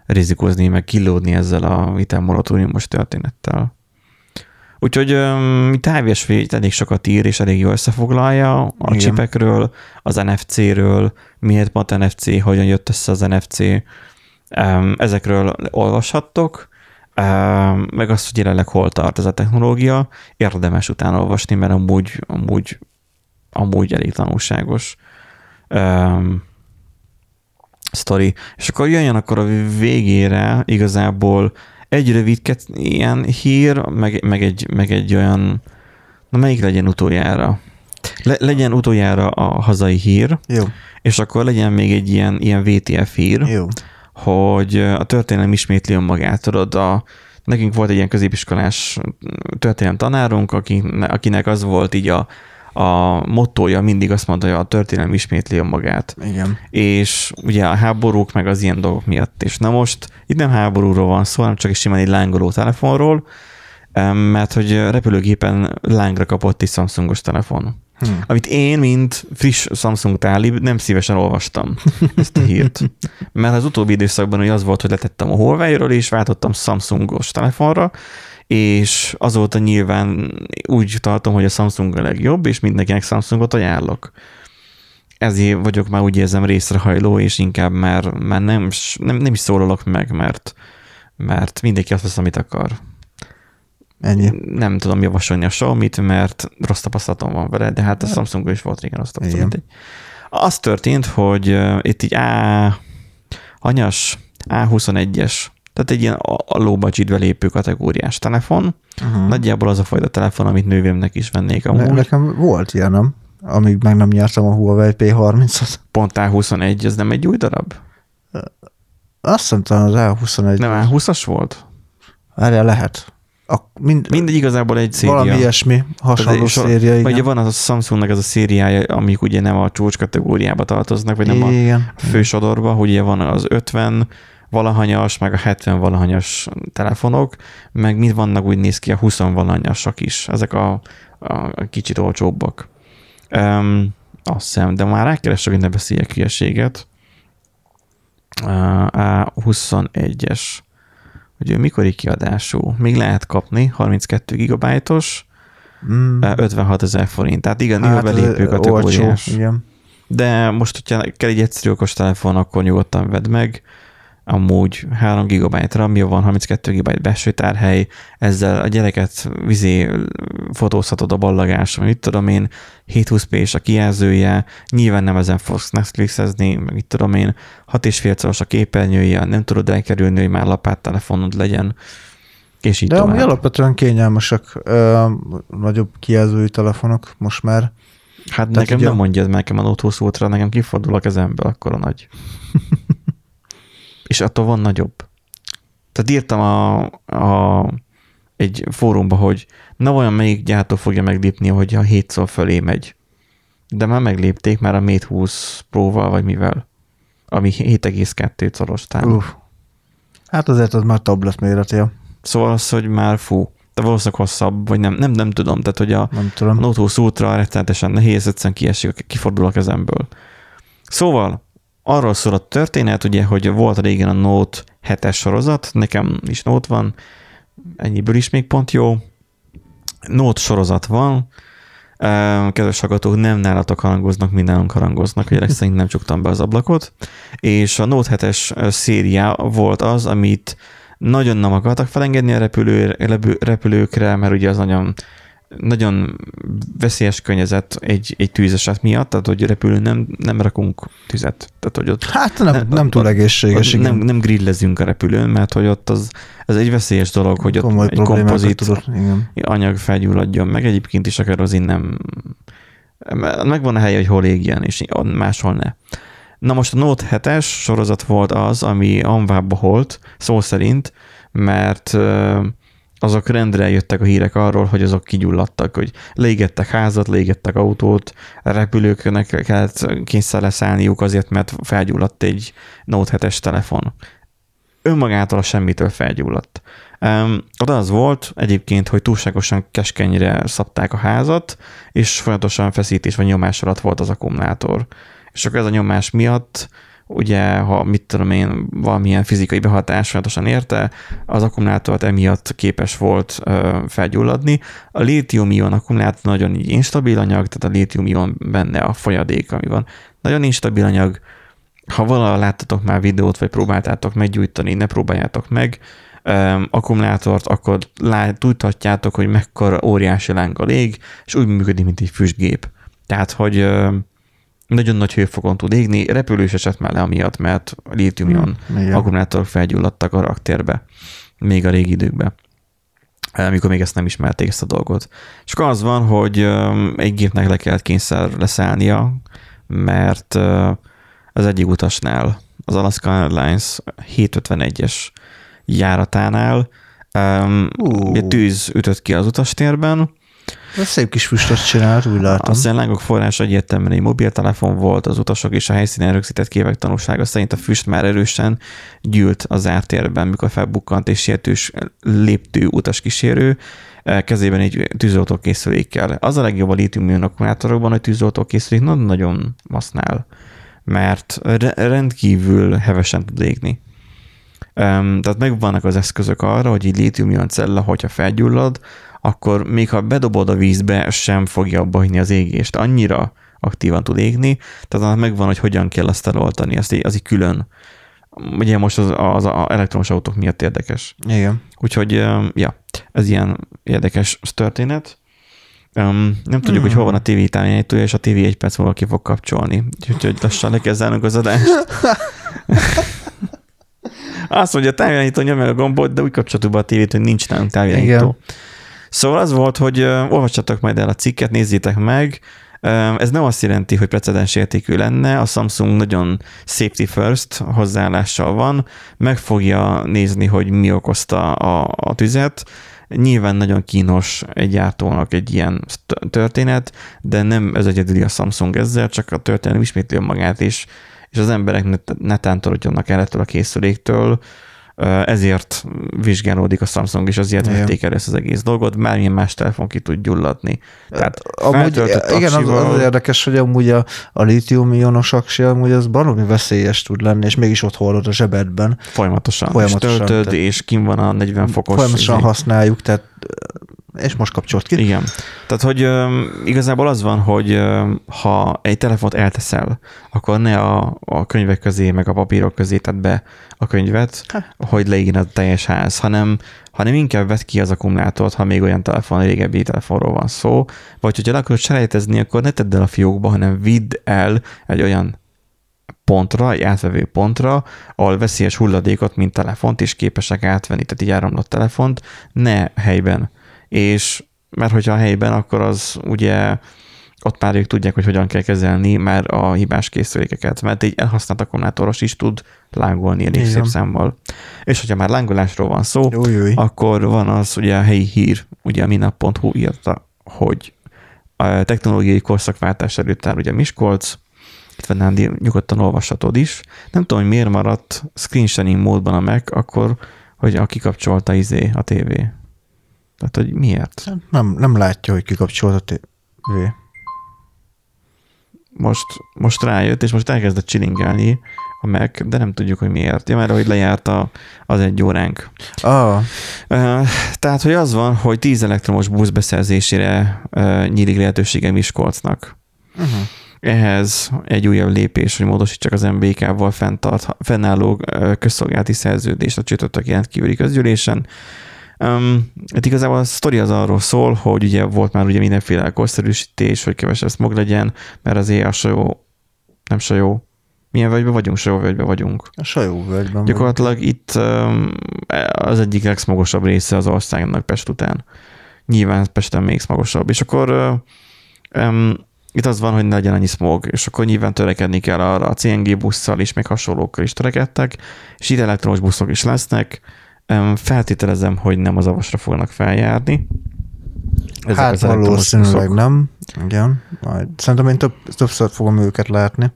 rizikózni, meg kilódni ezzel a hitelmoratóriumos történettel. Úgyhogy um, itt elég sokat ír, és elég jól összefoglalja a Igen. csipekről, az NFC-ről, miért pont NFC, hogyan jött össze az NFC, um, ezekről olvashattok, um, meg azt, hogy jelenleg hol tart ez a technológia, érdemes utána olvasni, mert amúgy, amúgy, amúgy elég tanulságos um, sztori. És akkor jöjjön akkor a végére igazából egy rövid ilyen hír, meg, meg, egy, meg egy olyan, na melyik legyen utoljára? Le, legyen utoljára a hazai hír, Jó, és akkor legyen még egy ilyen, ilyen VTF hír, jó. hogy a történelem ismétli önmagát. Tudod, a, nekünk volt egy ilyen középiskolás történelem tanárunk, aki, akinek az volt így a, a mottoja, mindig azt mondta, hogy a történelem ismétli önmagát Igen. és ugye a háborúk meg az ilyen dolgok miatt. És na most itt nem háborúról van szó, hanem csak is simán egy lángoló telefonról, mert hogy repülőgépen lángra kapott egy Samsungos telefon. Hm. Amit én, mint friss Samsung tálib, nem szívesen olvastam ezt a hírt. Mert az utóbbi időszakban ugye az volt, hogy letettem a Huawei-ről, és váltottam Samsungos telefonra, és azóta nyilván úgy tartom, hogy a Samsung a legjobb, és mindenkinek Samsungot ajánlok. Ezért vagyok már úgy érzem részrehajló, és inkább már, már nem, nem, nem is szólalok meg, mert, mert mindenki azt vesz, amit akar. Ennyi. Nem tudom javasolni a Xiaomi-t, mert rossz tapasztalatom van vele, de hát a Samsung is volt régen rossz tapasztalatom. Igen. Az történt, hogy itt így A, anyas A21-es, tehát egy ilyen a- a low budgetbe lépő kategóriás telefon. Uh-huh. Nagyjából az a fajta telefon, amit nővémnek is vennék Ne, amúgy. nekem volt ilyen, nem? Amíg meg nem nyertem a Huawei P30-at. Pont A21, ez nem egy új darab? Azt hiszem talán az A21. Nem, A20-as volt? Erre lehet. A, mind, Mindegy, igazából egy széria. valami ilyesmi hasonló sor- széria, igen. Vagy van az a Samsungnak ez a szériája, amik ugye nem a csúcs kategóriába tartoznak, vagy nem a igen. fősodorba, hogy ugye van az 50 valahanyas, meg a 70 valahanyas telefonok, meg mind vannak úgy néz ki a 20 valahanyasak is. Ezek a, a, a kicsit olcsóbbak. Um, azt hiszem, de már rákeresek, hogy ne beszéljek hülyeséget. Uh, a 21-es. Hogy ő mikori kiadású? Még lehet kapni, 32 gigabájtos, Mm. uh, 56 ezer forint. Tehát igen, hát, belépő kategóriás. Olcsó, igen. De most, hogyha kell egy egyszerű okos telefon, akkor nyugodtan vedd meg. Amúgy 3 GB RAM van, 32 GB belső tárhely, ezzel a gyereket vizé fotózhatod a ballagáson, mit tudom én, 720p és a kijelzője, nyilván nem ezen fogsz Netflixezni, meg mit tudom én, 6,5 szoros a képernyője, nem tudod elkerülni, hogy már lapát telefonod legyen, és így De amúgy tovább. alapvetően kényelmesek ö, nagyobb kijelzői telefonok most már. Hát nekem ugye- nem mondjad, mert nekem a Note 20 Ultra, nekem kifordul a kezemből, akkor a nagy. És attól van nagyobb. Tehát írtam a, a, egy fórumba, hogy na vajon melyik gyártó fogja meglépni, hogy a 7 szor fölé megy. De már meglépték már a Mate 20 Pro-val, vagy mivel, ami 7,2 szoros. Uff. Hát azért az már tablet méretű, Szóval az, hogy már fú, de valószínűleg hosszabb, vagy nem, nem, nem tudom, tehát hogy a, nem tudom. Note 20 Ultra rettenetesen nehéz, egyszerűen kiesik, kifordul a kezemből. Szóval arról szól a történet, ugye, hogy volt régen a Note 7-es sorozat, nekem is Note van, ennyiből is még pont jó. Note sorozat van, kedves hallgatók, nem nálatok harangoznak, mi nálunk harangoznak, hogy szerint nem csuktam be az ablakot, és a Note 7-es széria volt az, amit nagyon nem akartak felengedni a repülő- repülőkre, mert ugye az nagyon, nagyon veszélyes környezet egy, egy tűzeset miatt, tehát hogy repülő nem, nem rakunk tüzet. Tehát, hogy ott Hát nem, Nem, nem túl ott- egészséges, ott nem, nem grillezünk a repülőn, mert hogy ott az, ez egy veszélyes dolog, hogy ott Komoly egy problémákat kompozit tudod. Igen. anyag felgyulladjon, meg egyébként is a kerozin nem... Megvan a helye, hogy hol égjen, és máshol ne. Na most a Note 7-es sorozat volt az, ami Anvába holt, szó szerint, mert azok rendre jöttek a hírek arról, hogy azok kigyulladtak, hogy légettek házat, légettek autót, repülőknek kellett kényszer leszállniuk azért, mert felgyulladt egy Note 7-es telefon. Önmagától a semmitől felgyulladt. Um, oda az volt egyébként, hogy túlságosan keskenyre szabták a házat, és folyamatosan feszítés vagy nyomás alatt volt az akkumulátor. És akkor ez a nyomás miatt, ugye, ha mit tudom én, valamilyen fizikai behatás folyamatosan érte, az akkumulátort emiatt képes volt ö, felgyulladni. A lítium-ion akkumulátor nagyon így instabil anyag, tehát a lítium-ion benne a folyadék, ami van. Nagyon instabil anyag, ha valahol láttatok már videót, vagy próbáltátok meggyújtani, ne próbáljátok meg, um, akkumulátort, akkor lát, tudhatjátok, hogy mekkora óriási lánggal ég, és úgy működik, mint egy füstgép. Tehát, hogy um, nagyon nagy hőfokon tud égni, repülős esett már le amiatt, mert lítium-ion Igen. akkumulátorok felgyulladtak a raktérbe, még a régi időkben amikor még ezt nem ismerték ezt a dolgot. És akkor az van, hogy egy gépnek le kellett kényszer leszállnia, mert az egyik utasnál, az Alaska Airlines 751-es járatánál um, egy tűz ütött ki az utastérben, Ez szép kis füstöt csinált, úgy látom. a szenlángok forrása egyértelműen egy mobiltelefon volt, az utasok és a helyszínen rögzített képek tanúsága szerint a füst már erősen gyűlt az ártérben, mikor felbukkant és sietős léptő utaskísérő eh, kezében egy tűzoltókészülékkel. Az a legjobb a lítium akkumulátorokban, hogy tűzoltókészülék nagyon- nagyon használ, mert re- rendkívül hevesen tud égni. tehát megvannak az eszközök arra, hogy így lítium cella, hogyha felgyullad, akkor még ha bedobod a vízbe, sem fogja abba hagyni az égést. Annyira aktívan tud égni, tehát annak megvan, hogy hogyan kell azt eloltani, azt így, az így külön. Ugye most az, az, az elektromos autók miatt érdekes. Igen. Úgyhogy, ja, ez ilyen érdekes történet. Um, nem tudjuk, mm. hogy hol van a TV távirányítója, és a TV egy perc múlva ki fog kapcsolni. Úgyhogy lassan lekezdelnünk az adást. Azt mondja, a távirányító nyomja a gombot, de úgy kapcsoltuk be a tévét, hogy nincs nálunk távirányító. Igen. Szóval az volt, hogy olvassatok majd el a cikket, nézzétek meg. Ez nem azt jelenti, hogy precedens értékű lenne, a Samsung nagyon safety first hozzáállással van, meg fogja nézni, hogy mi okozta a, a tüzet, Nyilván nagyon kínos egy gyártónak egy ilyen történet, de nem ez egyedüli a Samsung ezzel, csak a történet ismétli magát is, és az emberek netán torodjanak el ettől a készüléktől, ezért vizsgálódik a Samsung, és azért vették el ezt az egész dolgot, bármilyen más telefon ki tud gyulladni. Tehát amúgy, igen, az, az, érdekes, hogy amúgy a, a lítium-ionos aksi, amúgy az baromi veszélyes tud lenni, és mégis ott hordod a zsebedben. Folyamatosan. Folyamatosan és töltöd, tehát, és kim van a 40 fokos. Folyamatosan izé. használjuk, tehát és most kapcsolt ki. Igen. Tehát, hogy um, igazából az van, hogy um, ha egy telefont elteszel, akkor ne a, a könyvek közé, meg a papírok közé tedd be a könyvet, ha. hogy leégjen a teljes ház, hanem, hanem inkább vedd ki az akkumulátort, ha még olyan telefon, régebbi telefonról van szó, vagy hogyha le akarod selejtezni, akkor ne tedd el a fiókba, hanem vidd el egy olyan pontra, egy átvevő pontra, ahol veszélyes hulladékot, mint telefont is képesek átvenni, tehát így áramlott telefont, ne helyben és mert hogyha a helyben, akkor az ugye ott már ők tudják, hogy hogyan kell kezelni már a hibás készülékeket, mert egy elhasznált akkumulátoros is tud lángolni elég szép számmal. És hogyha már lángolásról van szó, új. akkor van az ugye a helyi hír, ugye a minap.hu írta, hogy a technológiai korszakváltás előtt áll ugye Miskolc, itt Nándi nyugodtan olvashatod is. Nem tudom, hogy miért maradt screen sharing módban a Mac, akkor, hogy a kikapcsolta izé a tévé. Tehát, hogy miért? Nem, nem látja, hogy kikapcsolt a tévé. Most, most rájött, és most elkezdett csilingelni a Mac, de nem tudjuk, hogy miért. Ja, mert hogy lejárt a, az egy óránk. Ah. Tehát, hogy az van, hogy 10 elektromos busz beszerzésére nyílik lehetősége Miskolcnak. Uh-huh. Ehhez egy újabb lépés, hogy módosítsak az MBK-val fennálló közszolgálati szerződést a csütörtök rendkívüli közgyűlésen, Um, hát igazából a sztori az arról szól, hogy ugye volt már ugye mindenféle korszerűsítés, hogy kevesebb smog legyen, mert azért a sajó, nem sajó, milyen völgyben vagyunk? Sajó völgyben vagyunk. A sajó völgyben Gyakorlatilag vagyunk. itt um, az egyik legszmogosabb része az országnak Pest után. Nyilván Pesten még smogosabb. És akkor um, itt az van, hogy ne legyen annyi smog, és akkor nyilván törekedni kell arra a CNG busszal is, meg hasonlókkal is törekedtek, és itt elektromos buszok is lesznek, Feltételezem, hogy nem az avasra fognak feljárni. Ezek hát valószínűleg nem. Igen. Majd. Szerintem én több, többször fogom őket látni.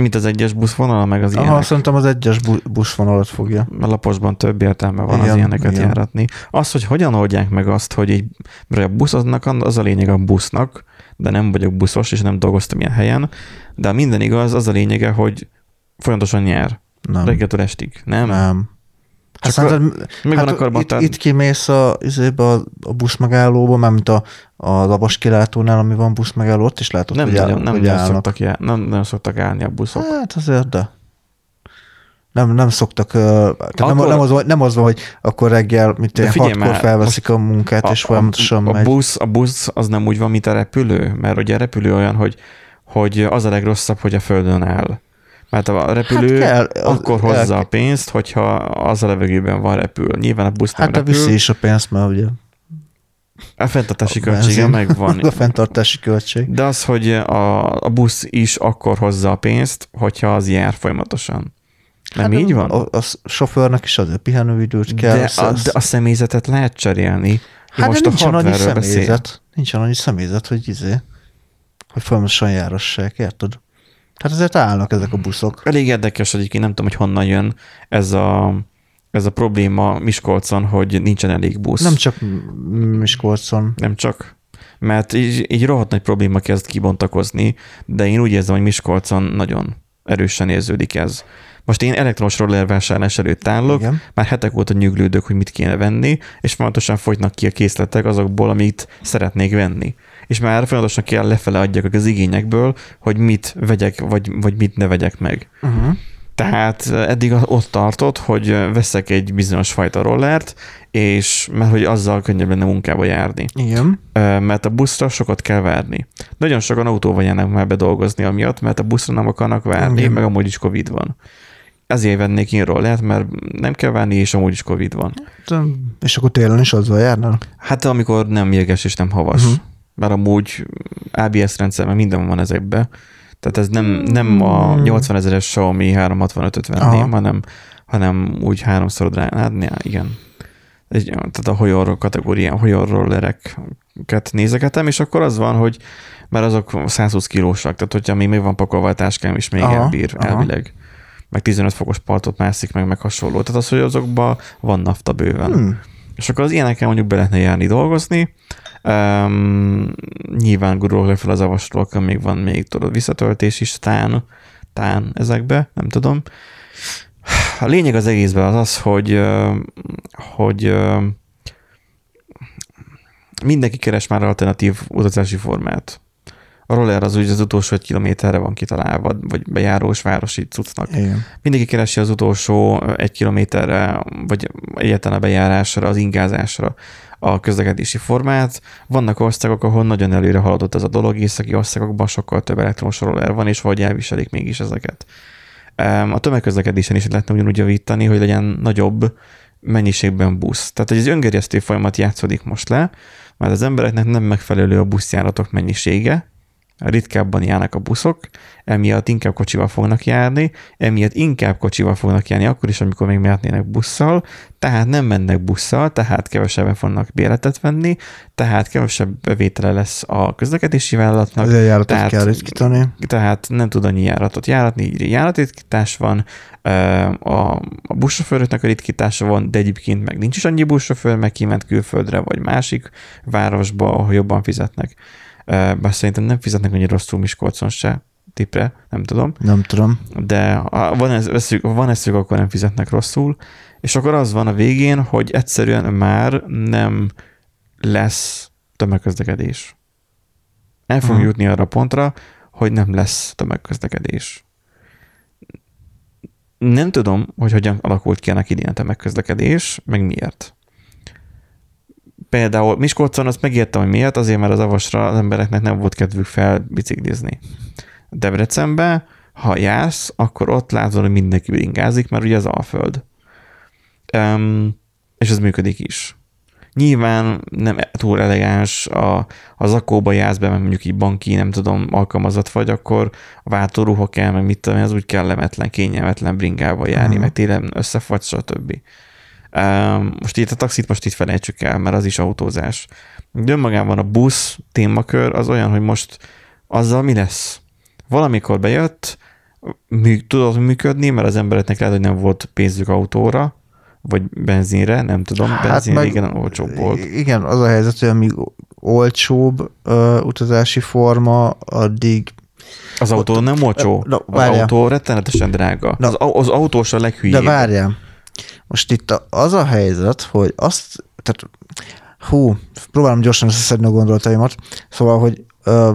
Mint az egyes buszvonal, meg az Aha, ilyenek. szerintem az egyes buszvonalat fogja. A laposban több értelme van igen, az ilyeneket igen. járatni. Az, hogy hogyan oldják meg azt, hogy egy, mert a buszoznak, az a lényeg a busznak, de nem vagyok buszos, és nem dolgoztam ilyen helyen, de minden igaz, az a lényege, hogy folyamatosan nyer. Nem. Reggeltől estig. Nem? Nem. Hát szerinted, hát itt, itt, kimész a, a, a buszmegállóba, mármint a, a labas kilátónál, ami van buszmegálló, ott is látod, nem hogy, nagyon, nem, hogy nem, szoktak jár, nem, nem szoktak állni a buszok. Hát azért, de nem, nem szoktak, tehát akkor, nem, nem, az, nem az van, hogy akkor reggel, mint ilyen hatkor felveszik a munkát, a, és folyamatosan a, megy. A busz, a busz az nem úgy van, mint a repülő, mert ugye a repülő olyan, hogy, hogy az a legrosszabb, hogy a földön áll. Mert a repülő hát kell, akkor hozza el, a pénzt, hogyha az a levegőben van repül. Nyilván a busz nem Hát repül. viszi is a pénzt, mert ugye a fenntartási a költsége megvan. A fenntartási költség. De az, hogy a, a busz is akkor hozza a pénzt, hogyha az jár folyamatosan. Nem hát így van? A, a sofőrnek is azért pihenőidőt kell. De a, de a személyzetet lehet cserélni. Hát most de nincsen annyi személyzet. Beszél. Nincsen annyi személyzet, hogy izé, hogy folyamatosan járassák, érted? Hát ezért állnak ezek a buszok. Elég érdekes, hogy én nem tudom, hogy honnan jön ez a, ez a probléma Miskolcon, hogy nincsen elég busz. Nem csak Miskolcon. Nem csak. Mert így, így rohadt nagy probléma kezd kibontakozni, de én úgy érzem, hogy Miskolcon nagyon erősen érződik ez. Most én elektromos roller vásárlás előtt állok, Igen. már hetek óta nyüglődök, hogy mit kéne venni, és folyamatosan fogynak ki a készletek azokból, amit szeretnék venni. És már folyamatosan kell lefele adjak az igényekből, hogy mit vegyek, vagy, vagy mit ne vegyek meg. Uh-huh. Tehát eddig ott tartott, hogy veszek egy bizonyos fajta rollert, és mert hogy azzal könnyebb lenne munkába járni. Igen. Ö, Mert a buszra sokat kell várni. Nagyon sokan autóval járnak már bedolgozni amiatt, mert a buszra nem akarnak várni, Igen. meg amúgy is Covid van. Ezért vennék én rollert, mert nem kell várni, és amúgy is Covid van. De- És akkor télen is azzal járnál? Hát amikor nem jeges és nem havas. Uh-huh. Mert amúgy ABS rendszerben minden van ezekbe. Tehát ez nem, nem a 80 ezeres Xiaomi 365-öt venném, Hmm. Hanem, hanem úgy háromszor ne, igen. Egy, tehát a Hoyor kategórián, Hoyor rollereket nézegetem, és akkor az van, hogy mert azok 120 kilósak, tehát hogyha még meg van pakolva a táskám, és még Aha, elbír aha. elvileg. Meg 15 fokos partot mászik, meg, meg hasonló. Tehát az, hogy azokban van nafta bőven. Hmm. És akkor az ilyenekkel mondjuk be lehetne járni dolgozni. Um, nyilván gurulok fel az avasról, akkor még van még tudod visszatöltés is, tán, tán ezekbe, nem tudom. A lényeg az egészben az az, hogy, hogy mindenki keres már alternatív utazási formát. A roller az úgy az utolsó egy kilométerre van kitalálva, vagy bejárós városi cuccnak Igen. mindenki keresi az utolsó egy kilométerre, vagy egyáltalán a bejárásra, az ingázásra a közlekedési formát. Vannak országok, ahol nagyon előre haladott ez a dolog, északi országokban sokkal több elektromos roller van, és vagy elviselik mégis ezeket. A tömegközlekedésen is lehetne ugyanúgy javítani, hogy legyen nagyobb mennyiségben busz. Tehát egy öngerjesztő folyamat játszódik most le, mert az embereknek nem megfelelő a buszjáratok mennyisége, ritkábban járnak a buszok, emiatt inkább kocsival fognak járni, emiatt inkább kocsival fognak járni akkor is, amikor még mehetnének busszal, tehát nem mennek busszal, tehát kevesebben fognak béletet venni, tehát kevesebb bevétele lesz a közlekedési vállalatnak, Ezért járatot tehát- kell ritkítani. tehát nem tud annyi járatot járatni, így járatritkítás van, a, a buszsofőröknek a ritkítása van, de egyébként meg nincs is annyi buszsofőr, meg kiment külföldre, vagy másik városba, ahol jobban fizetnek. Bár szerintem nem fizetnek annyira rosszul Miskolcon se, tipre, nem tudom, Nem tudom. de ha van, ez, eszük, ha van eszük, akkor nem fizetnek rosszul, és akkor az van a végén, hogy egyszerűen már nem lesz tömegközlekedés. El fogunk Aha. jutni arra a pontra, hogy nem lesz tömegközlekedés. Nem tudom, hogy hogyan alakult ki ennek idén a tömegközlekedés, meg miért. Például Miskolcon azt megértem, hogy miért, azért, mert az avasra az embereknek nem volt kedvük felbiciklizni. Debrecenbe, ha jársz, akkor ott látod, hogy mindenki bringázik, mert ugye az Alföld. Um, és ez működik is. Nyilván nem túl elegáns, a, a zakóba jársz be, mert mondjuk így banki, nem tudom, alkalmazott vagy, akkor a váltóruha kell, meg mit tudom, az úgy kellemetlen, kényelmetlen bringával járni, Aha. meg télen összefagy, stb. Um, most itt a taxit most itt felejtsük el, mert az is autózás. De önmagában a busz témakör az olyan, hogy most azzal mi lesz? Valamikor bejött, mű, tudott működni, mert az embereknek lehet, hogy nem volt pénzük autóra, vagy benzinre, nem tudom, hát benzin meg, régen olcsóbb volt. Igen, az a helyzet, hogy amíg olcsóbb uh, utazási forma, addig Az autó nem olcsó, Na, az várjál. autó rettenetesen drága. Na. Az, az autós a leghülyébb. De várjál, most itt a- az a helyzet, hogy azt, tehát hú, próbálom gyorsan összeszedni a gondolataimat, szóval, hogy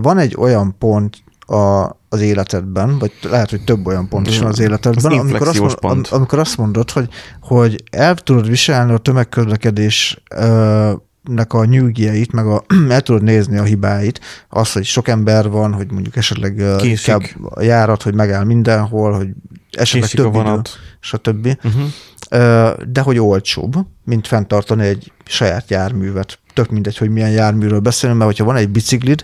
van egy olyan pont a, az életedben, vagy lehet, hogy több olyan pont is van az életedben, Az amikor azt, mond, pont. am- amikor azt mondod, hogy, hogy el tudod viselni a tömegközlekedés nek a nyűgjeit, meg a, el tudod nézni a hibáit, az, hogy sok ember van, hogy mondjuk esetleg inkább a járat, hogy megáll mindenhol, hogy esetleg Késik a több idő, vonat. stb. Uh-huh. De hogy olcsóbb, mint fenntartani egy saját járművet. Tök mindegy, hogy milyen járműről beszélünk, mert hogyha van egy biciklid,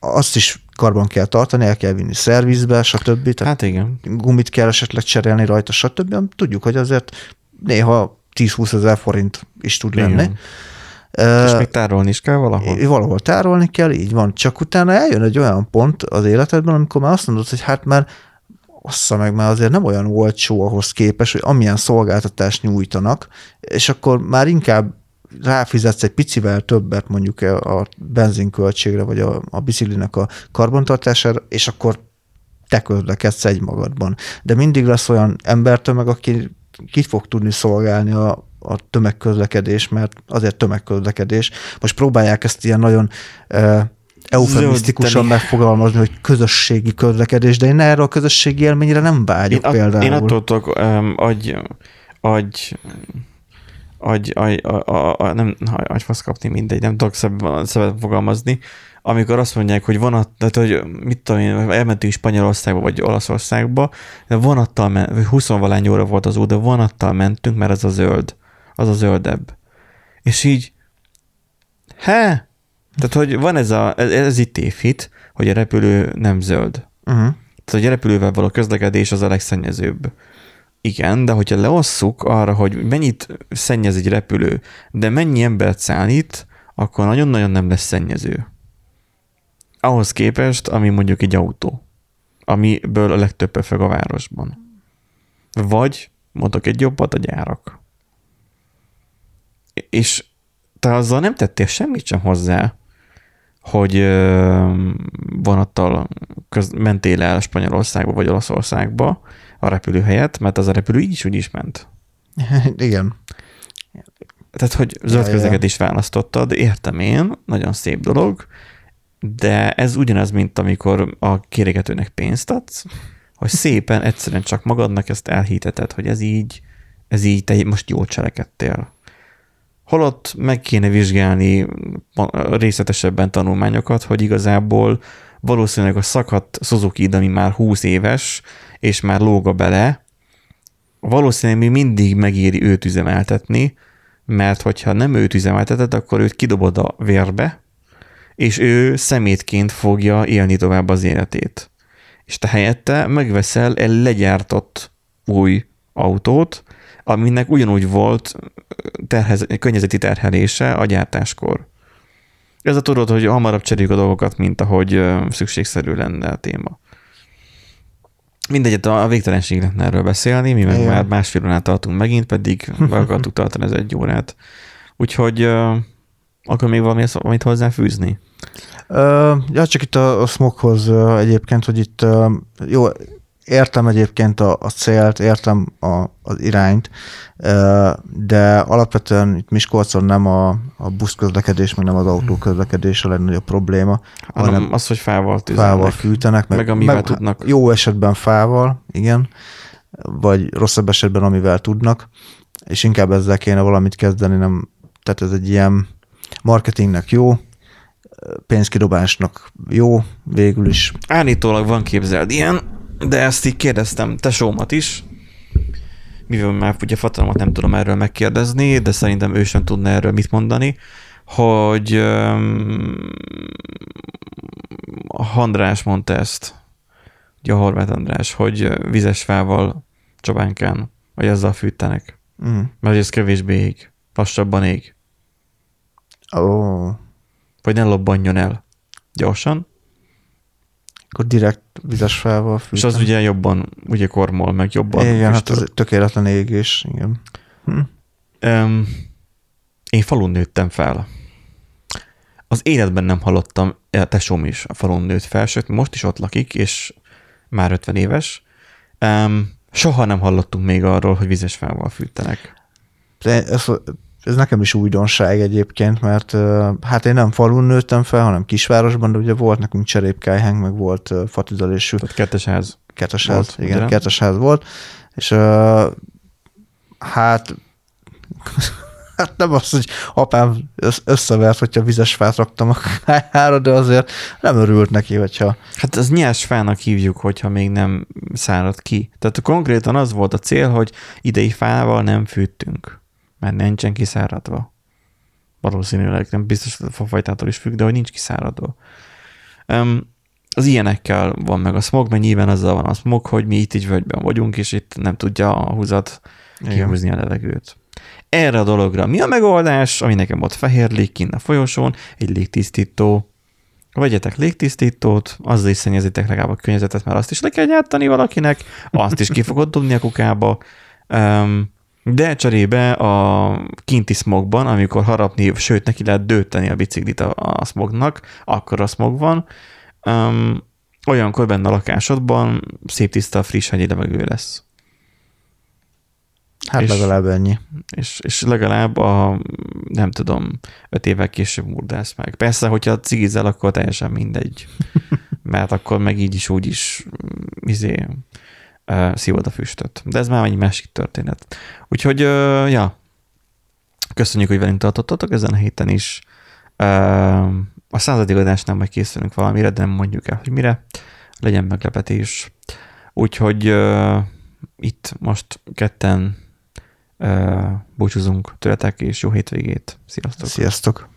azt is karban kell tartani, el kell vinni szervizbe, stb. Tehát Hát igen. gumit kell esetleg cserélni rajta, stb. Tudjuk, hogy azért néha 10-20 ezer forint is tud lenni. igen. Ö, És még tárolni is kell valahol? valahol tárolni kell, így van. Csak utána eljön egy olyan pont az életedben, amikor már azt mondod, hogy hát már ossza meg, már azért nem olyan olcsó ahhoz képest, hogy amilyen szolgáltatást nyújtanak, és akkor már inkább ráfizetsz egy picivel többet mondjuk a benzinköltségre, vagy a, a biciklinek a karbantartására, és akkor te közlekedsz egymagadban. De mindig lesz olyan embertömeg, aki kit fog tudni szolgálni a, a tömegközlekedés, mert azért tömegközlekedés. Most próbálják ezt ilyen nagyon e, eufemisztikusan megfogalmazni, hogy közösségi közlekedés, de én erre a közösségi élményre nem vágyok Én, például. At, én attól tudok, um, agy, agy, agy, agy, a, a, a, nem, agyfasz kapni, mindegy, nem tudok szebben, szebben fogalmazni, amikor azt mondják, hogy vonat, tehát hogy mit tudom én, elmentünk Spanyolországba vagy Olaszországba, de vonattal, men, 20 valány óra volt az út, de vonattal mentünk, mert ez a zöld, az a zöldebb. És így, he? Tehát, hogy van ez a, ez, itt tévhit, hogy a repülő nem zöld. Uh-huh. Tehát, hogy a repülővel való közlekedés az a legszennyezőbb. Igen, de hogyha leosszuk arra, hogy mennyit szennyez egy repülő, de mennyi embert szállít, akkor nagyon-nagyon nem lesz szennyező. Ahhoz képest, ami mondjuk egy autó, amiből a legtöbb pöfög a városban. Vagy, mondok egy jobbat, a gyárak. És te azzal nem tettél semmit sem hozzá, hogy vonattal köz, mentél el Spanyolországba vagy Olaszországba a repülőhelyet, mert az a repülő így is úgy is ment. Igen. Tehát, hogy zöld közlekedést választottad, értem én, nagyon szép dolog, de ez ugyanaz, mint amikor a kéregetőnek pénzt adsz, hogy szépen egyszerűen csak magadnak ezt elhiteted, hogy ez így, ez így te most jól cselekedtél. Holott meg kéne vizsgálni részletesebben tanulmányokat, hogy igazából valószínűleg a szakadt suzuki ami már 20 éves, és már lóga bele, valószínűleg még mindig megéri őt üzemeltetni, mert hogyha nem őt üzemelteted, akkor őt kidobod a vérbe, és ő szemétként fogja élni tovább az életét. És te helyette megveszel egy legyártott új autót, aminek ugyanúgy volt terhez, környezeti terhelése a gyártáskor. Ez a tudod, hogy hamarabb cseréljük a dolgokat, mint ahogy szükségszerű lenne a téma. Mindegyet a végtelenség lehetne erről beszélni, mi meg Igen. már másfél órát tartunk megint, pedig be akartuk tartani az egy órát. Úgyhogy akkor még valami, valamit hozzáfűzni? Ö, ja, csak itt a, a smoghoz egyébként, hogy itt jó, értem egyébként a, a célt, értem a, az irányt, de alapvetően itt Miskolcon nem a, a buszközlekedés, meg nem az autóközlekedés a legnagyobb probléma, Hanem hanem az, hogy fával tüzelnek. fával fűtenek, Meg amivel tudnak. Jó esetben fával, igen, vagy rosszabb esetben amivel tudnak, és inkább ezzel kéne valamit kezdeni, nem, tehát ez egy ilyen marketingnek jó, pénzkidobásnak jó, végül is. Állítólag van képzeld ilyen, de ezt így kérdeztem tesómat is, mivel már ugye fatalomat nem tudom erről megkérdezni, de szerintem ő sem tudna erről mit mondani, hogy um, András mondta ezt, ugye a Horváth András, hogy vizes fával Csobánkán, vagy azzal fűtenek, Mm. mert ez kevésbé ég, lassabban ég, Ó, vagy ne lobbanjon el gyorsan, akkor direkt vizes felval fűteni. és az ugye jobban ugye kormol, meg jobban Igen, hát ez tökéletlen égés, igen. Hm. Um, én falun nőttem fel. Az életben nem hallottam, a tesóm is a falun nőtt fel, sőt, most is ott lakik, és már 50 éves. Um, soha nem hallottunk még arról, hogy vizes fával fűtenek. De ez, ez nekem is újdonság egyébként, mert hát én nem falun nőttem fel, hanem kisvárosban, de ugye volt nekünk cserépkájhánk, meg volt fatüzelésű Tehát kettes ház. Kettesház, Volt, igen, ugye? kettesház volt, és hát hát nem az, hogy apám össz- összevert, hogyha vizes fát raktam a kájára, de azért nem örült neki, hogyha Hát az nyers fának hívjuk, hogyha még nem szárad ki. Tehát konkrétan az volt a cél, hogy idei fával nem fűtünk, mert nincsen kiszáradva. Valószínűleg nem biztos, hogy a fafajtától is függ, de hogy nincs kiszáradva. Um, az ilyenekkel van meg a smog, mert nyilván azzal van a smog, hogy mi itt így völgyben vagyunk, és itt nem tudja a húzat kihúzni a levegőt. Erre a dologra mi a megoldás, ami nekem ott fehér lég kint a folyosón, egy légtisztító. Vegyetek légtisztítót, azzal is szennyezitek legalább a környezetet, mert azt is le kell gyártani valakinek, azt is ki fogod dobni a kukába. Um, de cserébe a kinti smogban, amikor harapni, sőt, neki lehet dőteni a biciklit a, a smognak, akkor a smog van. Um, olyankor benne a lakásodban szép tiszta, friss hegyi levegő lesz. Hát És- legalább ennyi. És, és legalább a, nem tudom, öt évvel később murdász meg. Persze, hogyha cigizel, akkor teljesen mindegy. Mert akkor meg így is, úgy is izé, szívod a füstöt. De ez már egy másik történet. Úgyhogy, ja, köszönjük, hogy velünk tartottatok ezen a héten is. A századik adásnál majd készülünk valamire, de nem mondjuk el, hogy mire. Legyen meglepetés. Úgyhogy itt most ketten búcsúzunk tőletek, és jó hétvégét. Sziasztok! Sziasztok!